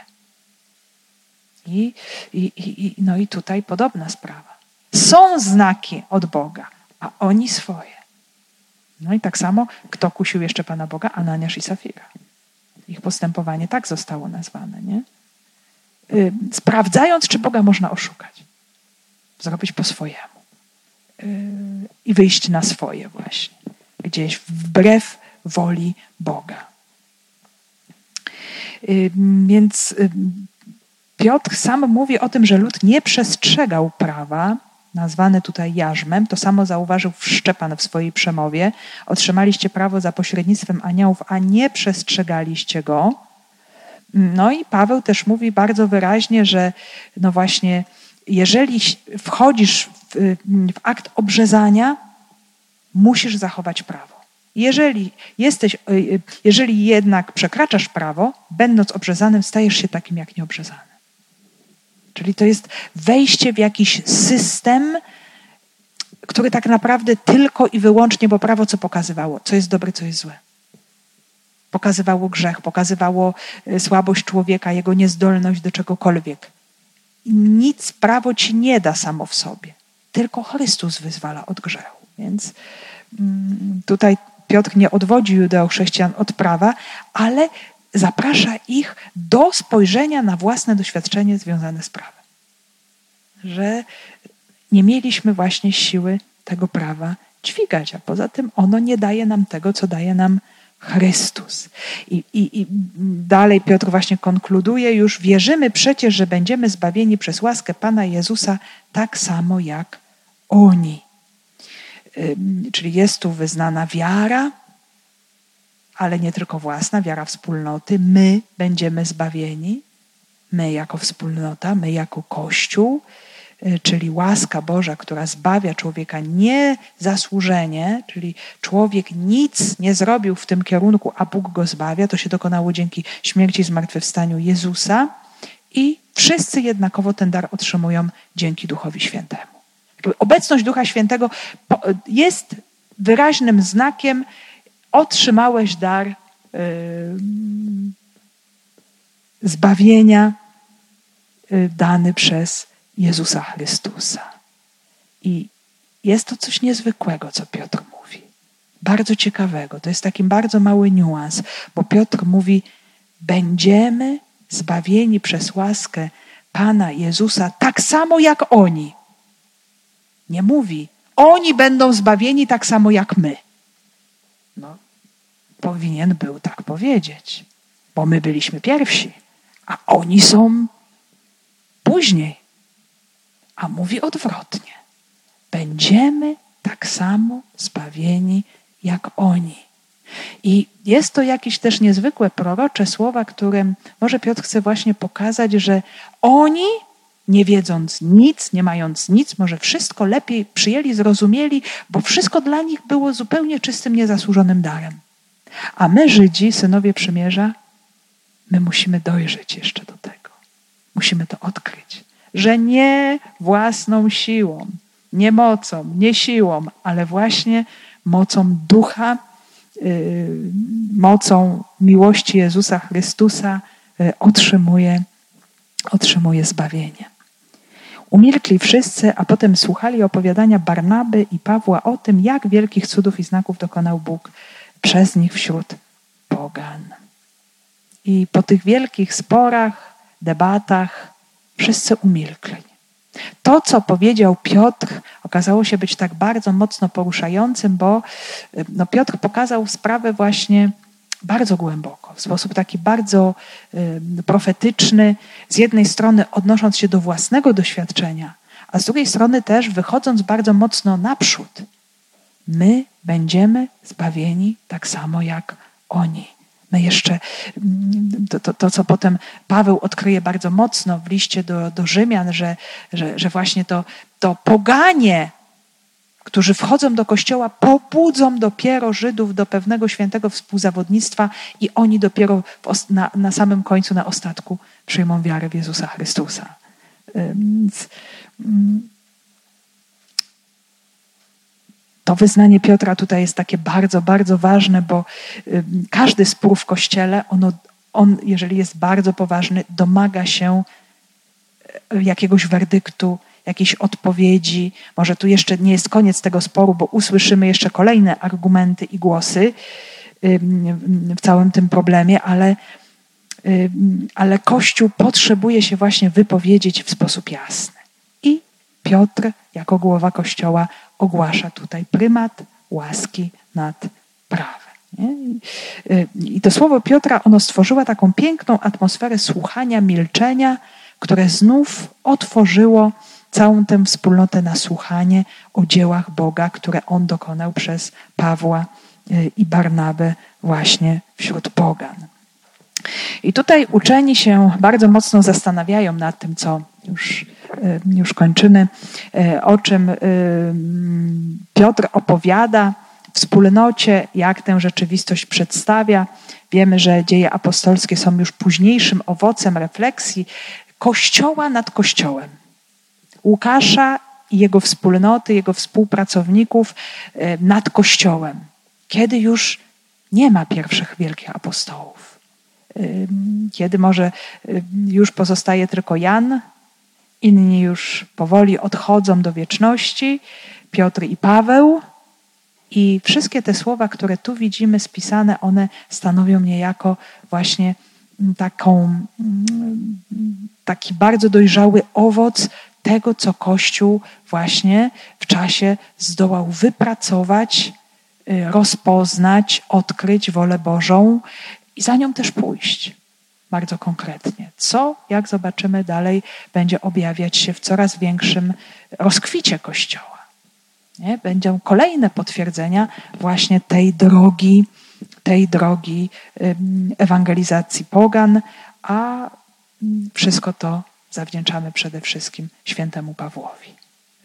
I, i, i, no i tutaj podobna sprawa. Są znaki od Boga, a oni swoje. No i tak samo, kto kusił jeszcze Pana Boga? Ananiasz i Safira. Ich postępowanie tak zostało nazwane, nie? Y, sprawdzając, czy Boga można oszukać. Zrobić po swojemu. Y, I wyjść na swoje właśnie. Gdzieś wbrew woli Boga. Y, więc Piotr sam mówi o tym, że lud nie przestrzegał prawa, nazwany tutaj jarzmem. To samo zauważył Szczepan w swojej przemowie. Otrzymaliście prawo za pośrednictwem aniołów, a nie przestrzegaliście go. No i Paweł też mówi bardzo wyraźnie, że no właśnie, jeżeli wchodzisz w, w akt obrzezania, musisz zachować prawo. Jeżeli, jesteś, jeżeli jednak przekraczasz prawo, będąc obrzezanym, stajesz się takim jak nieobrzezany. Czyli to jest wejście w jakiś system, który tak naprawdę tylko i wyłącznie, bo prawo co pokazywało, co jest dobre, co jest złe. Pokazywało grzech, pokazywało e, słabość człowieka, jego niezdolność do czegokolwiek. Nic prawo ci nie da samo w sobie. Tylko Chrystus wyzwala od grzechu. Więc mm, tutaj Piotr nie odwodzi judeo-chrześcijan od prawa, ale zaprasza ich do spojrzenia na własne doświadczenie związane z prawem. Że nie mieliśmy właśnie siły tego prawa dźwigać, a poza tym ono nie daje nam tego, co daje nam Chrystus. I, i, I dalej Piotr właśnie konkluduje już, wierzymy przecież, że będziemy zbawieni przez łaskę Pana Jezusa tak samo jak oni. Czyli jest tu wyznana wiara, ale nie tylko własna, wiara wspólnoty. My będziemy zbawieni, my jako wspólnota, my jako Kościół, y, czyli łaska Boża, która zbawia człowieka niezasłużenie, czyli człowiek nic nie zrobił w tym kierunku, a Bóg go zbawia. To się dokonało dzięki śmierci i zmartwychwstaniu Jezusa i wszyscy jednakowo ten dar otrzymują dzięki Duchowi Świętemu. Obecność Ducha Świętego jest wyraźnym znakiem otrzymałeś dar y, zbawienia y, dany przez Jezusa Chrystusa. I jest to coś niezwykłego, co Piotr mówi. Bardzo ciekawego. To jest taki bardzo mały niuans, bo Piotr mówi: Będziemy zbawieni przez łaskę Pana Jezusa tak samo jak oni. Nie mówi, oni będą zbawieni tak samo jak my. No, powinien był tak powiedzieć, bo my byliśmy pierwsi, a oni są później. A mówi odwrotnie. Będziemy tak samo zbawieni jak oni. I jest to jakieś też niezwykłe prorocze słowa, którym może Piotr chce właśnie pokazać, że oni, nie wiedząc nic, nie mając nic, może wszystko lepiej przyjęli, zrozumieli, bo wszystko dla nich było zupełnie czystym, niezasłużonym darem. A my, Żydzi, synowie przymierza, my musimy dojrzeć jeszcze do tego. Musimy to odkryć, że nie własną siłą, nie mocą, nie siłą, ale właśnie mocą ducha, yy, mocą miłości Jezusa Chrystusa yy, otrzymuje, otrzymuje zbawienie. Umilkli wszyscy, a potem słuchali opowiadania Barnaby i Pawła o tym, jak wielkich cudów i znaków dokonał Bóg przez nich wśród pogan. I po tych wielkich sporach, debatach, wszyscy umilkli. To, co powiedział Piotr, okazało się być tak bardzo mocno poruszającym, bo no, Piotr pokazał sprawę właśnie bardzo głęboko, w sposób taki bardzo profetyczny, z jednej strony odnosząc się do własnego doświadczenia, a z drugiej strony też wychodząc bardzo mocno naprzód. My będziemy zbawieni tak samo jak oni. My jeszcze, mm, to, to, to, co potem Paweł odkryje bardzo mocno w liście do, do Rzymian, że, że, że właśnie to, to poganie którzy wchodzą do kościoła, pobudzą dopiero Żydów do pewnego świętego współzawodnictwa i oni dopiero na, na samym końcu, na ostatku przyjmą wiarę w Jezusa Chrystusa. Więc, mm, to wyznanie Piotra tutaj jest takie bardzo, bardzo ważne, bo każdy spór w kościele, ono, on, jeżeli jest bardzo poważny, domaga się e, jakiegoś werdyktu, jakiejś odpowiedzi. Może tu jeszcze nie jest koniec tego sporu, bo usłyszymy jeszcze kolejne argumenty i głosy w całym tym problemie, ale, ale Kościół potrzebuje się właśnie wypowiedzieć w sposób jasny. I Piotr, jako głowa Kościoła, ogłasza tutaj prymat łaski nad prawem. I to słowo Piotra, ono stworzyło taką piękną atmosferę słuchania, milczenia, które znów otworzyło całą tę wspólnotę na słuchanie o dziełach Boga, które On dokonał przez Pawła y, i Barnabę właśnie wśród pogan. I tutaj uczeni się bardzo mocno zastanawiają nad tym, co już, y, już kończymy, y, o czym Piotr opowiada wspólnocie, jak tę rzeczywistość przedstawia. Wiemy, że dzieje apostolskie są już późniejszym owocem refleksji Kościoła nad Kościołem. Łukasza i jego wspólnoty, jego współpracowników e, nad Kościołem, kiedy już nie ma pierwszych wielkich apostołów. E, kiedy może e, już pozostaje tylko Jan, inni już powoli odchodzą do wieczności, Piotr i Paweł. I wszystkie te słowa, które tu widzimy spisane, one stanowią niejako właśnie taką, taki bardzo dojrzały owoc tego, co Kościół właśnie w czasie zdołał wypracować, y, rozpoznać, odkryć wolę Bożą i za nią też pójść. Bardzo konkretnie. Co, jak zobaczymy dalej, będzie objawiać się w coraz większym rozkwicie Kościoła. Nie? Będą kolejne potwierdzenia właśnie tej drogi, tej drogi ewangelizacji pogan, a wszystko to zawdzięczamy przede wszystkim świętemu Pawłowi.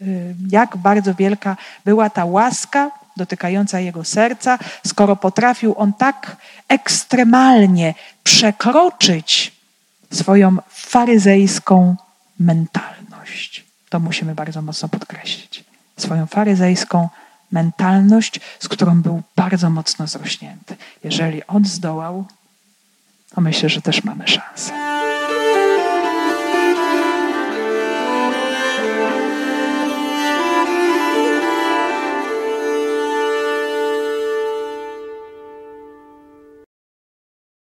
Y, jak bardzo wielka była ta łaska dotykająca jego serca, skoro potrafił on tak ekstremalnie przekroczyć swoją faryzejską mentalność. To musimy bardzo mocno podkreślić. Swoją faryzejską mentalność, z którą był bardzo mocno zrośnięty. Jeżeli on zdołał, to myślę, że też mamy szansę.